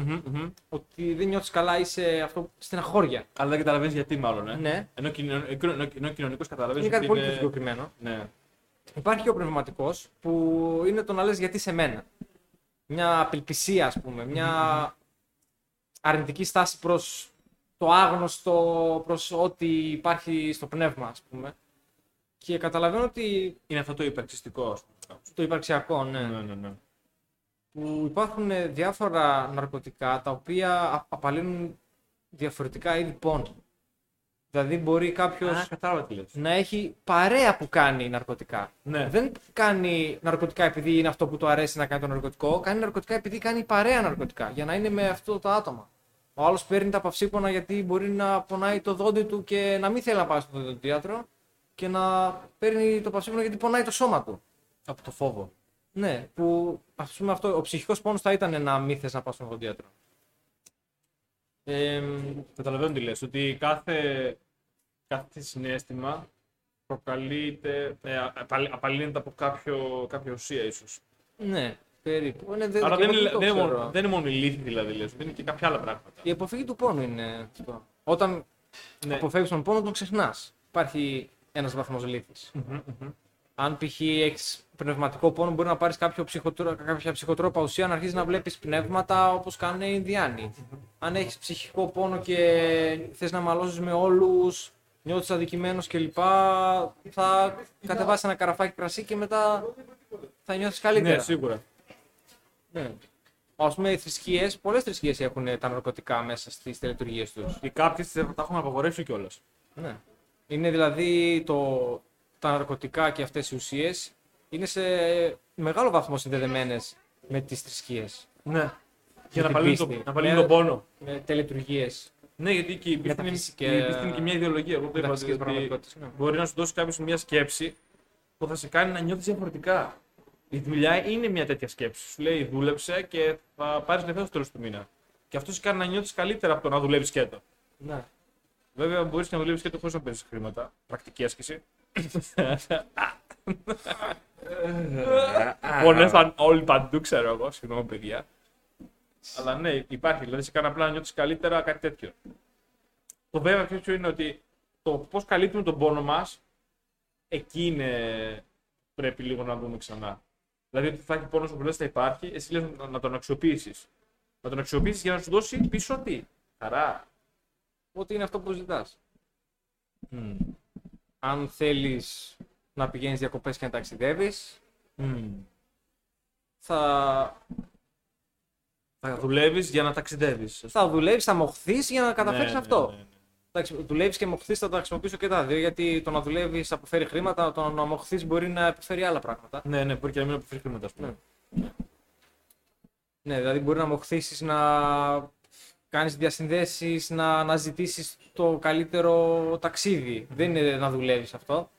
ότι δεν νιώθεις καλά, είσαι αυτό στεναχώρια. Αλλά δεν καταλαβαίνεις γιατί, μάλλον. Ε. Ναι. Ενώ, κοινο- ενώ, ενώ, ενώ κοινωνικός καταλαβαίνεις. Είναι κάτι πολύ πιο συγκεκριμένο. Ναι. Υπάρχει και ο πνευματικός που είναι το να λες γιατί σε μένα. Μια απελπισία, ας πούμε, μια αρνητική στάση προς το άγνωστο, προς ό,τι υπάρχει στο πνεύμα, ας πούμε. Και καταλαβαίνω ότι Είναι αυτό το υπερξιστικό, ας πούμε. το υπαρξιακό, ναι, Ναι, ναι, ναι. Που υπάρχουν ε, διάφορα ναρκωτικά τα οποία α- απαλύνουν διαφορετικά είδη πόνου. Δηλαδή μπορεί κάποιος Α, κατάλαβα τι λες. να έχει παρέα που κάνει ναρκωτικά. Ναι. Δεν κάνει ναρκωτικά επειδή είναι αυτό που του αρέσει να κάνει το ναρκωτικό. Κάνει ναρκωτικά επειδή κάνει παρέα ναρκωτικά. Για να είναι με αυτό το άτομα. Ο άλλος παίρνει τα παυσίπονα γιατί μπορεί να πονάει το δόντι του και να μην θέλει να πάει στο δοντιάτρο. Και να παίρνει το παυσίπονα γιατί πονάει το σώμα του. Από το φόβο. Ναι, που ας πούμε αυτό, ο ψυχικός πόνος θα ήταν να μην θες να πας στον δοντιάτρο. Ε, Καταλαβαίνω τι λες, ότι κάθε, κάθε συνέστημα προκαλείται, ε, απαλ- απαλύνεται από κάποιο, κάποια ουσία ίσως. ναι, περίπου. Είναι, δεν, Άρα και δεν εγώ είναι, το δεν, είναι ξέρω. μόνο, δεν είναι μόνο η λύθη δηλαδή, λες, είναι και κάποια άλλα πράγματα. Η αποφύγη του πόνου είναι αυτό. Όταν Ναι. αποφεύγεις τον πόνο, τον ξεχνάς. Υπάρχει ένας βαθμός λύθης. Μμμ, μμμ. Αν π.χ. έχεις πνευματικό πόνο, μπορεί να πάρεις κάποια ψυχοτρόπα ουσία να αρχίσεις να βλέπεις πνεύματα όπως κάνουν οι Ινδιάνοι. Αν έχεις ψυχικό πόνο και θες να μαλώσεις με όλους, νιώθεις αδικημένος κλπ. Θα κατεβάσεις ένα καραφάκι κρασί και μετά θα νιώθεις καλύτερα. Ναι, σίγουρα. Ναι. Α πούμε, οι θρησκείες, πολλές θρησκείες έχουν τα ναρκωτικά μέσα στις τελετουργίες τους. Οι κάποιες τα έχουν απαγορεύσει κιόλας. Ναι. Είναι δηλαδή το, τα ναρκωτικά και αυτές οι ουσίες είναι σε μεγάλο βαθμό συνδεδεμένες με τις θρησκείες. Ναι. Για την να απαλύνει τον, πίστη. να απαλύνει Ναι. τον πόνο. Με τελετουργίες. Ναι, γιατί και η πίστη, είναι, Μεταφυσική- η πίστη είναι και μια ιδεολογία. Εγώ το είπα μεταφυσικές ότι πραγματικότητες, ναι. μπορεί να σου δώσει κάποιος μια σκέψη που θα σε κάνει να νιώθεις διαφορετικά. Η δουλειά είναι μια τέτοια σκέψη. Σου λέει δούλεψε και θα πάρεις λεφτά στο τέλος του μήνα. Και αυτό σε κάνει να νιώθεις καλύτερα από το να δουλεύεις και το. Ναι. Βέβαια, μπορείς να δουλεύεις και το χωρίς να παίρνει χρήματα. Πρακτική άσκηση. Πονέσαν όλοι παντού, ξέρω εγώ. Συγγνώμη, παιδιά. Αλλά ναι, υπάρχει. Δηλαδή, σε κάνει απλά να νιώθεις καλύτερα κάτι τέτοιο. Το βέβαια ποιο ποιο είναι ότι το πώς καλύπτουμε τον πόνο μας, εκεί είναι πρέπει λίγο να δούμε ξανά. Δηλαδή ότι θα έχει πόνο που δεν θα υπάρχει, εσύ λες να, να τον αξιοποιήσεις. Να τον αξιοποιήσεις για να σου δώσει πίσω τι; Χαρά. Ό,τι είναι αυτό που ζητάς. Αν θέλεις να πηγαίνεις διακοπές και να ταξιδεύεις, θα, Θα δουλεύεις για να ταξιδεύεις. θα δουλεύεις, θα μοχθείς για να καταφέρεις Ναι, αυτό. Εντάξει, δουλεύεις και μοχθείς θα τα χρησιμοποιήσω και τα δύο. Γιατί το να δουλεύεις αποφέρει χρήματα, το να μοχθείς μπορεί να επιφέρει άλλα πράγματα. Ναι, ναι, μπορεί και να μην αποφέρει χρήματα, ας πούμε. Ναι, δηλαδή μπορεί να μοχθήσεις να κάνεις διασυνδέσεις, να αναζητήσεις το καλύτερο ταξίδι. Δεν είναι να δουλεύεις αυτό.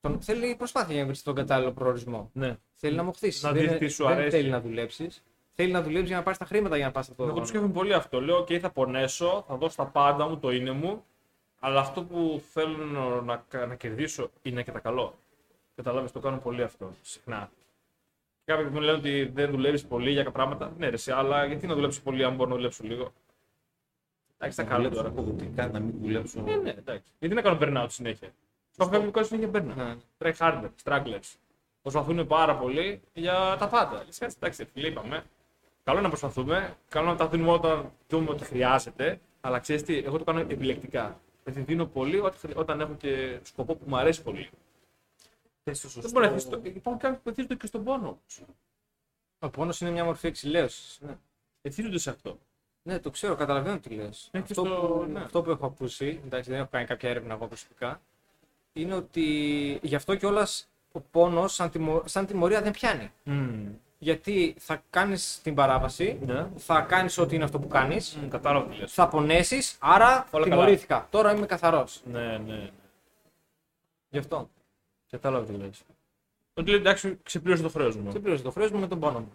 Τον... Θέλει προσπάθεια για να βρεις τον κατάλληλο προορισμό. Ναι. Θέλει να μοχθήσει. Να δεν, δεις είναι- τι σου δεν αρέσει. θέλει να δουλέψεις. Θέλει να δουλέψεις για να πάρεις τα χρήματα για να πας αυτό. Εγώ το σκέφτομαι πολύ αυτό. Λέω: OK, θα πονέσω, θα δώσω τα πάντα μου, το είναι μου, αλλά αυτό που θέλω να, να, να κερδίσω είναι και τα καλό. Κατάλαβε, το κάνω πολύ αυτό συχνά. Και Κάποιοι μου λένε ότι δεν δουλεύεις πολύ για κάποια πράγματα. Ναι, ρε, σε, αλλά γιατί να δουλέψει πολύ αν μπορώ να δουλέψω λίγο; Εντάξει, τα να κάνω δουλέψω τώρα. αποδοτικά, να μην δουλέψω. Ναι, ναι, εντάξει. Γιατί να κάνω burnout συνέχεια; Το έχω κάνει συνέχεια burnout. Ναι. Try harder, stragglers. Προσπαθούν πάρα πολύ για τα πάντα. Λες, κάτσε, εντάξει, φίλε, είπαμε. Καλό είναι να προσπαθούμε. Καλό να τα δίνουμε όταν δούμε ότι χρειάζεται. Αλλά ξέρεις τι, εγώ το κάνω επιλεκτικά. Δηλαδή δίνω πολύ όταν, χρει- όταν έχω και σκοπό που μου αρέσει πολύ. Θες το Δεν σωστό. μπορεί να θες το- Υπάρχουν κάποιοι που εθίζονται και στον πόνο. όμως. Ο πόνος είναι μια μορφή εξηλαίωσης. Ναι. Εθίζονται σε αυτό. ναι, το ξέρω, καταλαβαίνω τι λες. και Αυτό, στο- που, ναι. αυτό που έχω ακούσει, εντάξει, δεν έχω κάνει κάποια έρευνα εγώ προσωπικά, είναι ότι γι' αυτό κιόλας ο πόνος σαν, τιμω- σαν τιμωρία δεν πιάνει. Γιατί θα κάνεις την παράβαση, Ναι. θα κάνεις ό,τι είναι αυτό που κάνεις, Μμ, Κατάλαβα τι λες. θα πονέσεις, άρα Όλα τιμωρήθηκα. Τώρα είμαι καθαρός. Ναι, ναι. ναι. Γι' αυτό. Κατάλαβα τι λες. Ότι λέει εντάξει, ξεπλήρωσε το χρέο μου. Ξεπλήρωσε το χρέο μου με τον πόνο μου.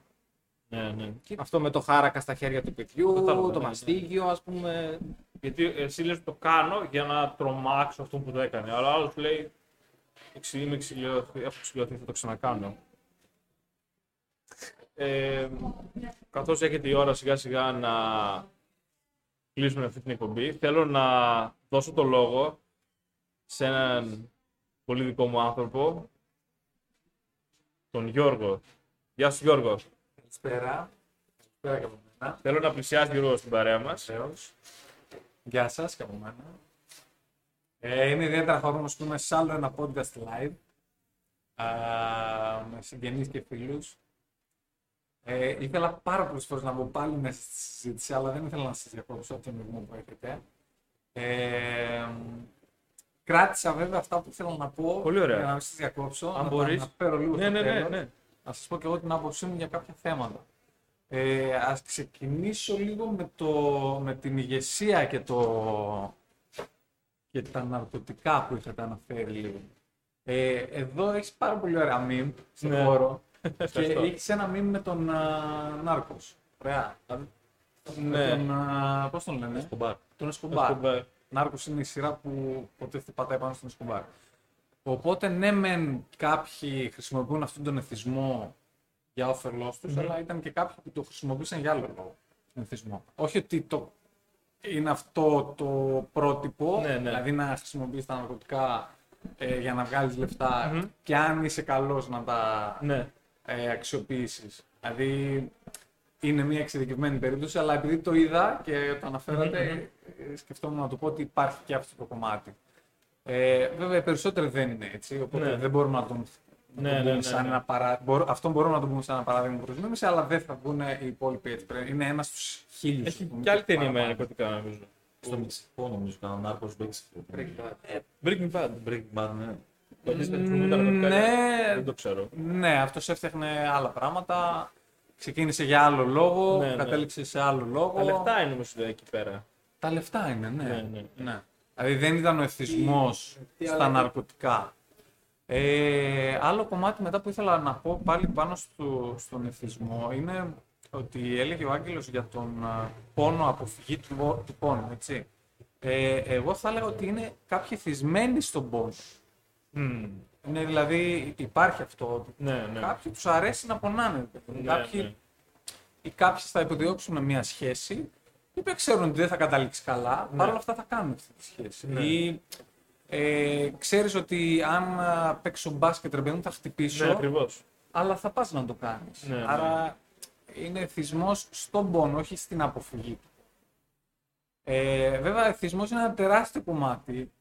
Ναι, ναι. Αυτό με το χάρακα στα χέρια του παιδιού, Κατάλαβα, το ναι, ναι. μαστίγιο, ας πούμε. Γιατί εσύ λες το κάνω για να τρομάξω αυτό που το έκανε. Αλλά άλλος λέει «Εξι- είμαι εξηλιωθεί, έχω εξηλιωθεί, θα το ξανακάνω. Ε, καθώς έχετε η ώρα σιγά σιγά να κλείσουμε αυτή την εκπομπή, θέλω να δώσω το λόγο σε έναν πολύ δικό μου άνθρωπο, τον Γιώργο. Γεια σου Γιώργο. Καλησπέρα. Καλησπέρα και από μένα. Θέλω να πλησιάσει Γιώργο στην παρέα μας. Βεβαίως. Γεια σας και από μένα. Ε, είμαι ιδιαίτερα χαρούμενος που είμαι σε άλλο ένα podcast live α, με συγγενείς και φίλους. Ε, ήθελα πάρα πολλές φορές να μπω πάλι μέσα στη συζήτηση, αλλά δεν ήθελα να σας διακόψω από τον ρυθμό που έχετε. Ε, κράτησα βέβαια αυτά που ήθελα να πω Πολύ ωραία. για να μην σας διακόψω. Αν να τα μπορείς. αναφέρω λίγο Ναι, στο ναι, ναι, τέλος ναι. να σας πω και εγώ την άποψή μου για κάποια θέματα. Ε, ας ξεκινήσω λίγο με, το, με την ηγεσία και, το, και τα ναρκωτικά που είχατε αναφέρει λίγο. Ε, εδώ έχεις πάρα πολύ ωραία meme στον Ναι. χώρο και Ευχαριστώ. έχεις ένα meme με τον α, Νάρκος. Ωραία. Ναι. Με τον, α, πώς τον λένε, Σκομπάρ. τον Εσκομπάρ. Εσκομπάρ. Νάρκος είναι η σειρά που υποτίθεται πατάει πάνω στον Εσκομπάρ. Οπότε ναι, μεν κάποιοι χρησιμοποιούν αυτόν τον εθισμό για όφελός τους, αλλά ήταν και κάποιοι που το χρησιμοποίησαν για άλλο λόγο. Τον εθισμό. Όχι ότι το είναι αυτό το πρότυπο, Ναι, ναι. δηλαδή να χρησιμοποιείς τα ναρκωτικά ε, για να βγάλεις λεφτά Μμμ. και αν είσαι καλός να τα Ναι. ε, αξιοποιήσεις. Δηλαδή είναι μια εξειδικευμένη περίπτωση, αλλά επειδή το είδα και το αναφέρατε, ε, σκεφτόμουν να το πω ότι υπάρχει και αυτό το κομμάτι. Ε, βέβαια, οι περισσότεροι δεν είναι έτσι, οπότε Ναι. δεν μπορούμε να τον να Ναι, το ναι, πούμε ναι, σαν ναι. ένα παρά... μπορώ- Αυτό μπορούμε να το πούμε σαν ένα παράδειγμα προς μίμηση, αλλά δεν θα βγουν οι υπόλοιποι έτσι. Πρέπει- Είναι ένας στους χίλιους. Έχει ας πούμε, και άλλη ταινία με παραπάνω. ναρκωτικά νομίζω. Στο Μεξικό νομίζω κανένα Νάρκος Μέξικο. Breaking Bad. Breaking Bad, ναι. Το έχεις χρησιμοποιεί τα ναρκωτικά, Ναι. Δεν το ξέρω. Ναι, αυτός έφτιαχνε άλλα πράγματα. Ξεκίνησε για άλλο λόγο, Ναι, ναι. κατέληξε σε άλλο λόγο. Τα λεφτά είναι όμως εκεί πέρα. Τα λεφτά είναι, ναι. Ναι, ναι. ναι. Δηλαδή δεν ήταν ο εθισμός στα ναρκωτικά. Ε, άλλο κομμάτι μετά που ήθελα να πω πάλι πάνω στο, στον εθισμό είναι ότι έλεγε ο Άγγελος για τον α, πόνο, αποφυγή του, πο- του πόνου, έτσι. Ε, εγώ θα έλεγα ότι είναι κάποιοι εθισμένοι στον πόνο. Είναι δηλαδή, υπάρχει αυτό, ότι Ναι, ναι. κάποιοι τους αρέσει να πονάνε. Ναι, κάποιοι ναι. ή κάποιοι θα υποδιώξουν μια σχέση, οι οποίοι ξέρουν ότι δεν θα καταλήξει καλά, Ναι. παρ' όλα αυτά θα κάνουν αυτή τη σχέση. Ναι. Ή ε, ξέρεις ότι αν α, παίξω μπάσκετ, ρε παιδί μου, θα χτυπήσω, Ναι, ακριβώς. αλλά θα πας να το κάνεις. Ναι, ναι. Άρα είναι εθισμός στον πόνο, όχι στην αποφυγή του. Ε, βέβαια, εθισμός είναι ένα τεράστιο κομμάτι.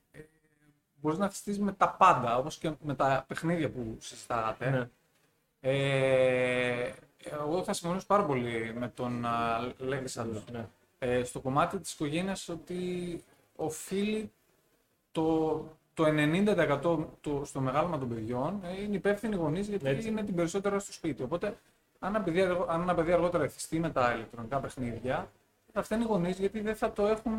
Ε, μπορείς να εθιστείς με τα πάντα, όπως και με τα παιχνίδια που συζητάγατε. Ναι. Ε, εγώ θα συμφωνήσω πάρα πολύ με τον Λέξανδρο Ναι. ε, στο κομμάτι της οικογένειας ότι οφείλει το, το 90% του, στο μεγάλωμα των παιδιών ε, είναι υπεύθυνοι γονείς γιατί Έτσι. είναι την περισσότερα στο σπίτι. Οπότε αν ένα παιδί, αργο- αν ένα παιδί αργότερα εθιστεί με τα ηλεκτρονικά παιχνίδια θα φταίνει οι γονείς γιατί δεν θα το έχουν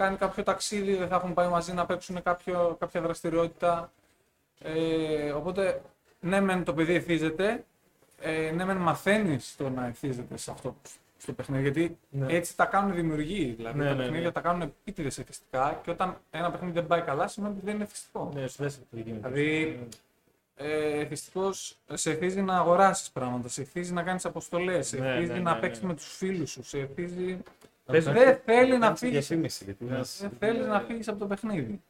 κάνει κάποιο ταξίδι, δεν θα έχουν πάει μαζί να παίξουν κάποιο, κάποια δραστηριότητα. Ε, οπότε ναι μεν το παιδί εθίζεται, ε, ναι μεν μαθαίνεις το να εθίζεται σε αυτό στο παιχνίδι, γιατί Ναι. έτσι τα κάνουν οι δημιουργοί. Δηλαδή Ναι, τα ναι, παιχνίδια ναι. τα κάνουν επίτηδες εθιστικά και όταν ένα παιχνίδι δεν πάει καλά σημαίνει ότι δεν είναι εθιστικό. Ναι, σου δες τι γίνεται. Δηλαδή, ε, εθιστικός σε εθίζει να αγοράσεις πράγματα, σε εθίζει να κάνεις αποστολές, σε Ναι, εθίζει ναι, να ναι, παίξεις ναι. με τους φίλους σου, σε εθίζει Πες, Δεν θέλει να Κάνεις φύγεις. διαφήμιση, γιατί ένας- Δεν θέλεις να φύγεις από το παιχνίδι.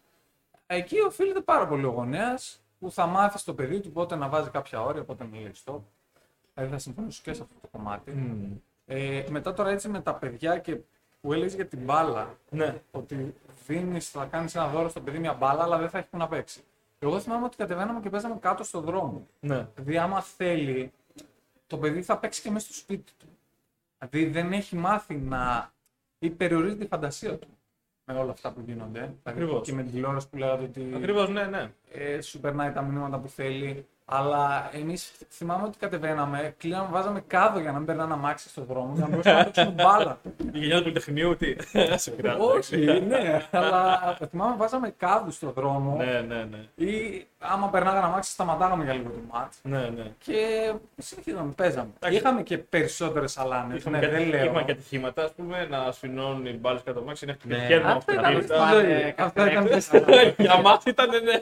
Εκεί οφείλεται πάρα πολύ ο γονέας που θα μάθει στο παιδί του πότε να βάζει κάποια όρια, πότε να λέει stop. Δηλαδή θα συμφωνήσω και σε αυτό το κομμάτι. Μμμ. Ε, μετά τώρα έτσι με τα παιδιά και που έλεγες για την μπάλα, Ναι. ότι δίνεις, θα κάνεις ένα δώρο στο παιδί μια μπάλα, αλλά δεν θα έχει που να παίξει. Εγώ θυμάμαι ότι κατεβαίναμε και παίζαμε κάτω στο δρόμο. Ναι. Δηλαδή, άμα θέλει, το παιδί θα παίξει και μέσα στο σπίτι του. Δηλαδή, δεν έχει μάθει να. Ή περιορίζει τη φαντασία του με όλα αυτά που γίνονται. Δηλαδή, Ακριβώς. Και με την τηλεόραση που λέγατε ότι Ακριβώς, ναι, ναι. ε, σου περνάει τα μηνύματα που θέλει. Αλλά εμείς θυμάμαι ότι κατεβαίναμε, κλείναμε, βάζαμε κάδο για να μην περνάνε αμάξι στον δρόμο, για να μπορούσαμε να παίξουμε μπάλα. Η γενιά του Πολυτεχνείου, τι. Σε πειράζει. Όχι, ναι, αλλά θυμάμαι βάζαμε κάδου στον δρόμο. Ναι, ναι, ναι. Ή άμα περνάγανε αμάξι, σταματάγαμε για λίγο το μάτς. Ναι, ναι. Και συνεχίζαμε, παίζαμε. Εντάξει. Είχαμε και περισσότερες αλάνες. Είχαμε, Ναι, και, δεν λέω. είχαμε και ατυχήματα, ας πούμε, να σφινώνουν οι μπάλες κάτω από μάξι, να Ναι. χτυπιέρνουν Αυτό από ήταν την στη πίστα. ζωή. Αυτό ήταν στη Για μας ήταν, ναι.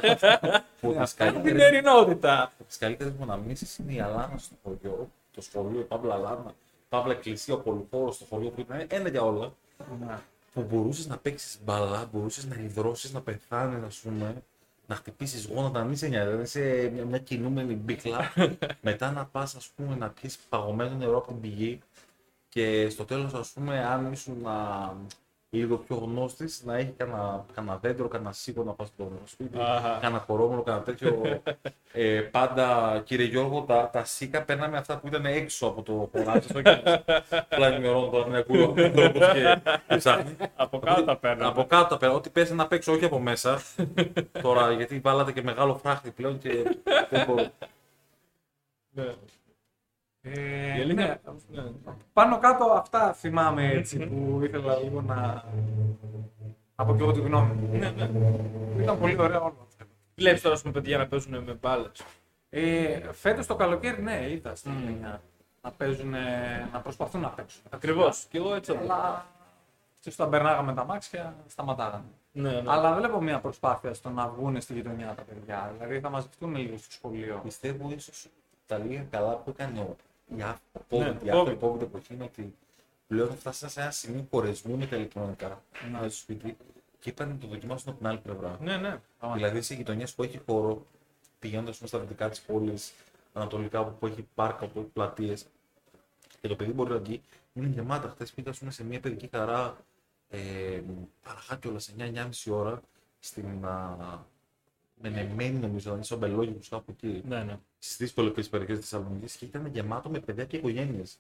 Που τις Την καλύτερες- ερηνότητα. τις καλύτερες μου αναμνήσεις είναι η Αλάνα στο χωριό, το σχολείο, η Παύλα Αλάνα, Παύλα Εκκλησία, ο Πολυχώρος στο χωριό που ήταν ένα για όλα. Ναι. που μπορούσες να παίξεις μπαλά, μπορούσες να υδρώσεις, να πεθάνεις, ας πούμε, να χτυπήσεις γόνατα, να μην σε νοιάζει, να είσαι μια, μια κινούμενη μπίκλα. μετά να πας, ας πούμε, να πιεις παγωμένο νερό από την πηγή και στο τέλος, ας πούμε, αν ήσουν α, λίγο πιο γνώστης, να έχει κανένα, κανένα δέντρο, κανένα σίγουρο να πας στο σπίτι, Αχα. κανένα κορόμονο, κανένα τέτοιο. ε, πάντα, κύριε Γιώργο, τα, τα σίκα παίρναμε αυτά που ήταν έξω από το χωράφι. στο Πλάι ημερών τώρα με ακούω ο άνθρωπος και ψάχνει. Από κάτω τα παίρνω. Από κάτω τα παίρνω. Ό,τι πέσει να παίξω, όχι από μέσα. Τώρα, γιατί βάλατε και μεγάλο φράχτη πλέον και δεν μπορώ. Ναι. Ε, Η αλήθεια- ναι, ναι. Πάνω κάτω αυτά θυμάμαι έτσι που ήθελα λίγο να. από και εγώ τη γνώμη μου. Ναι, ναι. Ήταν πολύ ωραίο όλο αυτό. Βλέπεις τώρα, ας πούμε, παιδιά να παίζουν με μπάλες. Ε, Φέτος το καλοκαίρι, ναι, είδα στην Μμμ. γενιά να παίζουν, να προσπαθούν να παίξουν. Ακριβώς. Και εγώ έτσι. Αλλά και όταν περνάγαμε τα μάξια, σταματάγανε. Ναι, ναι. Αλλά βλέπω μια προσπάθεια στο να βγουν στη γειτονιά τα παιδιά. Δηλαδή θα μαζευτούν λίγο στο σχολείο. Πιστεύω ίσως τα λίγα καλά που έκανε ο η α- ο Ναι, COVID, η COVID. after COVID εποχή είναι ότι πλέον φτάσανε σε ένα σημείο χωρισμού με τα ηλεκτρονικά Ναι. μέσα στο σπίτι και είπαν να το δοκιμάσουν από την άλλη πλευρά. Ναι, ναι. Δηλαδή σε γειτονιές που έχει χώρο, πηγαίνοντας στα δυτικά της πόλης, ανατολικά που έχει πάρκα, που έχει πλατείες, και το παιδί μπορεί να βγει, είναι γεμάτα. Χθες πήγα ας πούμε, σε μια παιδική χαρά, ε, παραχά κιόλας σε 9-9,5 ώρα, στην α, Μενεμένη, νομίζω, είναι στο Μπελόγιο, κάπου εκεί, ναι, ναι. στις δύσκολε περιοχές της Θεσσαλονίκης και ήταν γεμάτο με παιδιά και οικογένειες.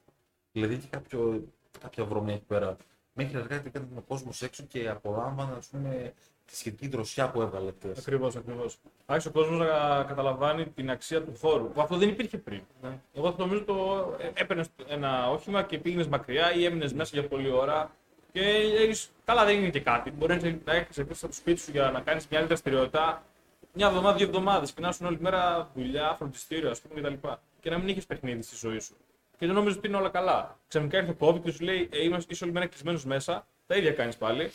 Δηλαδή είχε κάποιο, κάποια βρωμιά εκεί πέρα. Μέχρι αργά ήταν ο κόσμος έξω και απολάμβανε ας πούμε, τη σχετική δροσιά που έβγαλε χθες. Ακριβώς, ακριβώς. Άρχισε ο κόσμος να καταλαβάνει την αξία του χώρου. Που αυτό δεν υπήρχε πριν. Ναι. Εγώ νομίζω το έπαιρνες ένα όχημα και πήγαινες μακριά ή έμεινες μέσα για πολλή ώρα. Και έχεις, καλά δεν είναι και κάτι. Μπορείς να έχεις επίση από το σπίτι σου για να κάνεις μια άλλη δραστηριότητα μια εβδομάδα, δύο εβδομάδες και να σου όλη μέρα δουλειά, φροντιστήριο, ας πούμε κτλ. Και να μην έχεις παιχνίδι στη ζωή σου. Και δεν νομίζω ότι είναι όλα καλά. Ξαφνικά ήρθε ο COVID και σου λέει: ε, είμαστε, είσαι όλη μέρα κλεισμένο μέσα, τα ίδια κάνεις πάλι.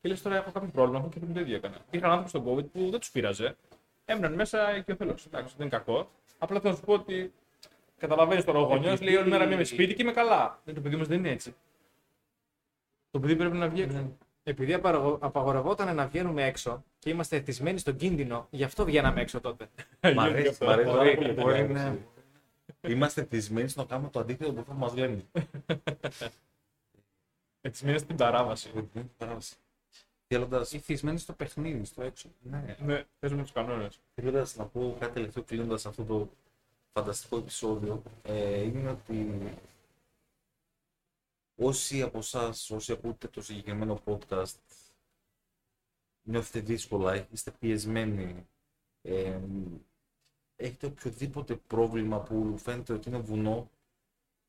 Και λες τώρα έχω κάποιο πρόβλημα, έχω και πριν το ίδιο έκανα. Είχαν άνθρωποι στον COVID που δεν τους πείραζε. Έμειναν μέσα και ο θέλω. Εντάξει, δεν είναι κακό. Απλά θέλω να σου πω ότι καταλαβαίνεις τώρα ο γονιός λέει όλη μέρα είμαι σπίτι και είμαι καλά. Δεν, το παιδί μας δεν είναι έτσι. Το παιδί πρέπει να βγει έξω. Επειδή απαγο- απαγορευόταν να βγαίνουμε έξω και είμαστε εθισμένοι στον κίνδυνο, γι' αυτό βγαίναμε έξω τότε. Μ' αρέσει, μ' αρέσει πάρα Μπορεί- πολύ. μπορεί αυτή η να- άποψη. Είμαστε θυσμένοι στο να κάνουμε το αντίθετο από αυτό που μας λένε. Έτσι μείνε στην παράβαση. Θέλοντα Ηθισμένοι στο παιχνίδι, στο έξω. ναι, Ναι, παίζουμε τους κανόνες. θέλοντας να πω κάτι τελευταίο κλείνοντας αυτό το φανταστικό επεισόδιο, ε, είναι ότι όσοι από εσάς, όσοι ακούτε το συγκεκριμένο podcast, νιώθετε δύσκολα, είστε πιεσμένοι, ε, έχετε οποιοδήποτε πρόβλημα που φαίνεται ότι είναι βουνό,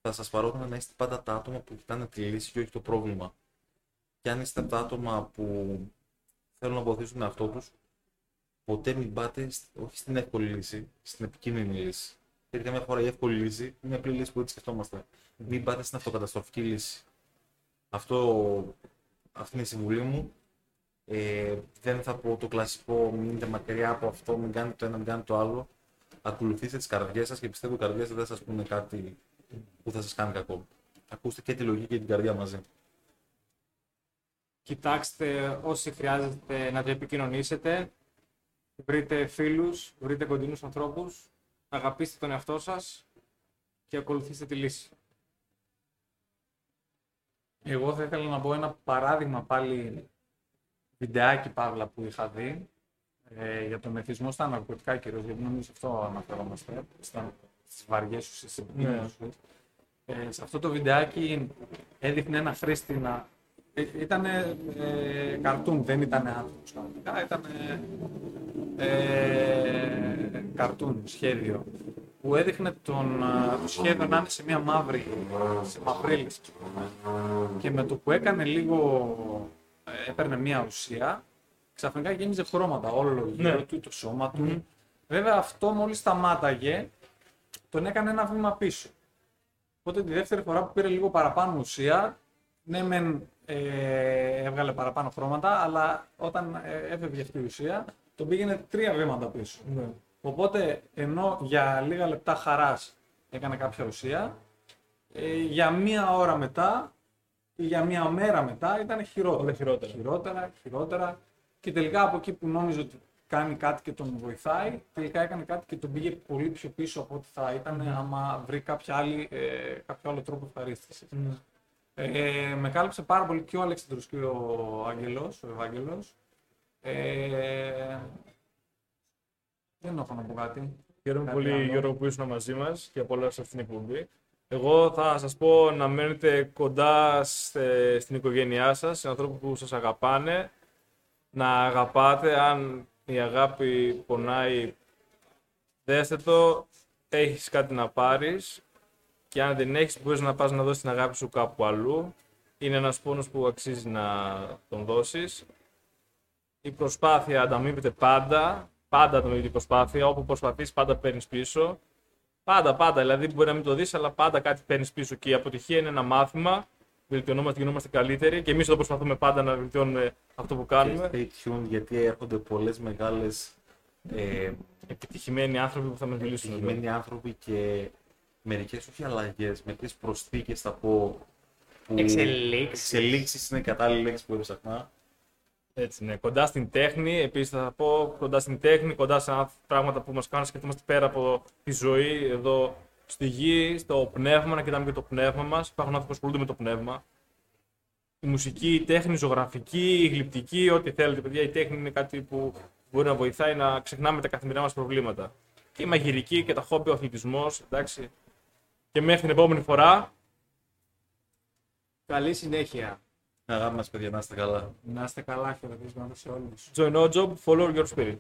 θα σας παρότρινα να είστε πάντα τα άτομα που κοιτάνε τη λύση και όχι το πρόβλημα. Και αν είστε τα άτομα που θέλουν να βοηθήσουν τον εαυτό τους, ποτέ μην πάτε σ- όχι στην εύκολη λύση, στην επικίνδυνη λύση. Γιατί καμιά φορά η εύκολη λύση είναι μια απλή λύση που έτσι σκεφτόμαστε. Μην πάτε στην αυτοκαταστροφική λύση. Αυτό, αυτή είναι η συμβουλή μου. Ε, δεν θα πω το κλασικό μείνετε μακριά από αυτό, μην κάνετε το ένα, μην κάνετε το άλλο. Ακολουθήστε τις καρδιές σας και πιστεύω οι καρδιές δεν θα σας πούνε κάτι που θα σας κάνει κακό. Ακούστε και τη λογική και την καρδιά μαζί. Κοιτάξτε όσοι χρειάζεται να το επικοινωνήσετε. Βρείτε φίλους, βρείτε κοντινούς ανθρώπους. Αγαπήστε τον εαυτό σας και ακολουθήστε τη λύση. Εγώ θα ήθελα να πω ένα παράδειγμα πάλι βιντεάκι παύλα που είχα δει ε, για τον εθισμό στα ναρκωτικά κυρίως, γιατί νομίζω σε αυτό αναφερόμαστε, στα, στις βαριές ουσίες, στις Ναι. επικίνδυνες ουσίες. Ε, σε αυτό το βιντεάκι έδειχνε ένα χρήστη να... Ε, ήταν ε, καρτούν, δεν ήταν άνθρωπος κανονικά, ήταν ε, καρτούν, σχέδιο που έδειχνε τον, α, το σχέδιο να είναι σε μια μαύρη, σε μαυρίλες ας πούμε. και με το που έκανε λίγο, ε, έπαιρνε μια ουσία, ξαφνικά γέμιζε χρώματα όλο γύρω Ναι. του, το σώμα του. Βέβαια αυτό μόλις σταμάταγε, τον έκανε ένα βήμα πίσω. Οπότε τη δεύτερη φορά που πήρε λίγο παραπάνω ουσία, ναι μεν ε, έβγαλε παραπάνω χρώματα, αλλά όταν ε, έφευγε αυτή η ουσία, τον πήγαινε τρία βήματα πίσω. Ναι. Οπότε ενώ για λίγα λεπτά χαράς έκανε κάποια ουσία, ε, για μία ώρα μετά ή για μία μέρα μετά ήταν χειρότερα. Όλα χειρότερα. Χειρότερα, χειρότερα. Και τελικά από εκεί που νόμιζε ότι κάνει κάτι και τον βοηθάει, τελικά έκανε κάτι και τον πήγε πολύ πιο πίσω από ό,τι θα ήταν άμα βρει κάποια άλλη, ε, κάποιο άλλο τρόπο ευχαρίστησης. Ναι. Ε, με κάλυψε πάρα πολύ και ο Αλέξανδρος και ο Άγγελος, ο Ευάγγελος. Ε, δεν έχω να πω κάτι. Χαίρομαι Κάτι πολύ, άλλο. Γιώργο, που ήσουν μαζί μας και απόλαυσα αυτήν την εκπομπή. Εγώ θα σας πω να μένετε κοντά στε- στην οικογένειά σας, σε ανθρώπους που σας αγαπάνε. Να αγαπάτε. Αν η αγάπη πονάει, δέστε το. Έχεις κάτι να πάρεις. Και αν δεν έχεις, μπορείς να πας να δώσεις την αγάπη σου κάπου αλλού. Είναι ένας πόνος που αξίζει να τον δώσεις. Η προσπάθεια ανταμείβεται πάντα. Πάντα ανταμείβεται η προσπάθεια. Όπου προσπαθείς, πάντα παίρνεις πίσω. Πάντα, πάντα. Δηλαδή, μπορεί να μην το δεις, αλλά πάντα κάτι παίρνεις πίσω. Και η αποτυχία είναι ένα μάθημα. Βελτιωνόμαστε, γινόμαστε καλύτεροι. Και εμείς εδώ προσπαθούμε πάντα να βελτιώνουμε αυτό που κάνουμε. Και stay tuned γιατί έρχονται πολλές μεγάλες ε, Επιτυχημένοι άνθρωποι που θα μας μιλήσουν. εδώ. επιτυχημένοι άνθρωποι και μερικές όχι αλλαγές, μερικές προσθήκες θα πω. που- Εξελίξεις. Εξελίξεις είναι η κατάλληλη λέξη που έψαχνα. Έτσι, ναι. Κοντά στην τέχνη, επίσης θα πω κοντά στην τέχνη, κοντά σε ένα- πράγματα που μας κάνουν να σκεφτόμαστε πέρα από τη ζωή εδώ στη γη, στο πνεύμα, να κοιτάμε και το πνεύμα μας. Υπάρχουν άνθρωποι που ασχολούνται με το πνεύμα. Η μουσική, η τέχνη, η ζωγραφική, η γλυπτική, ό,τι θέλετε, παιδιά. Η τέχνη είναι κάτι που μπορεί να βοηθάει να ξεχνάμε τα καθημερινά μας προβλήματα. Και η μαγειρική και τα χόμπι, ο αθλητισμός, εντάξει. Και μέχρι την επόμενη φορά, Καλή συνέχεια. Αγάπη μας παιδιά, να είστε καλά. Να είστε καλά, χαιρετίσματα σε όλους. join our job, follow your spirit.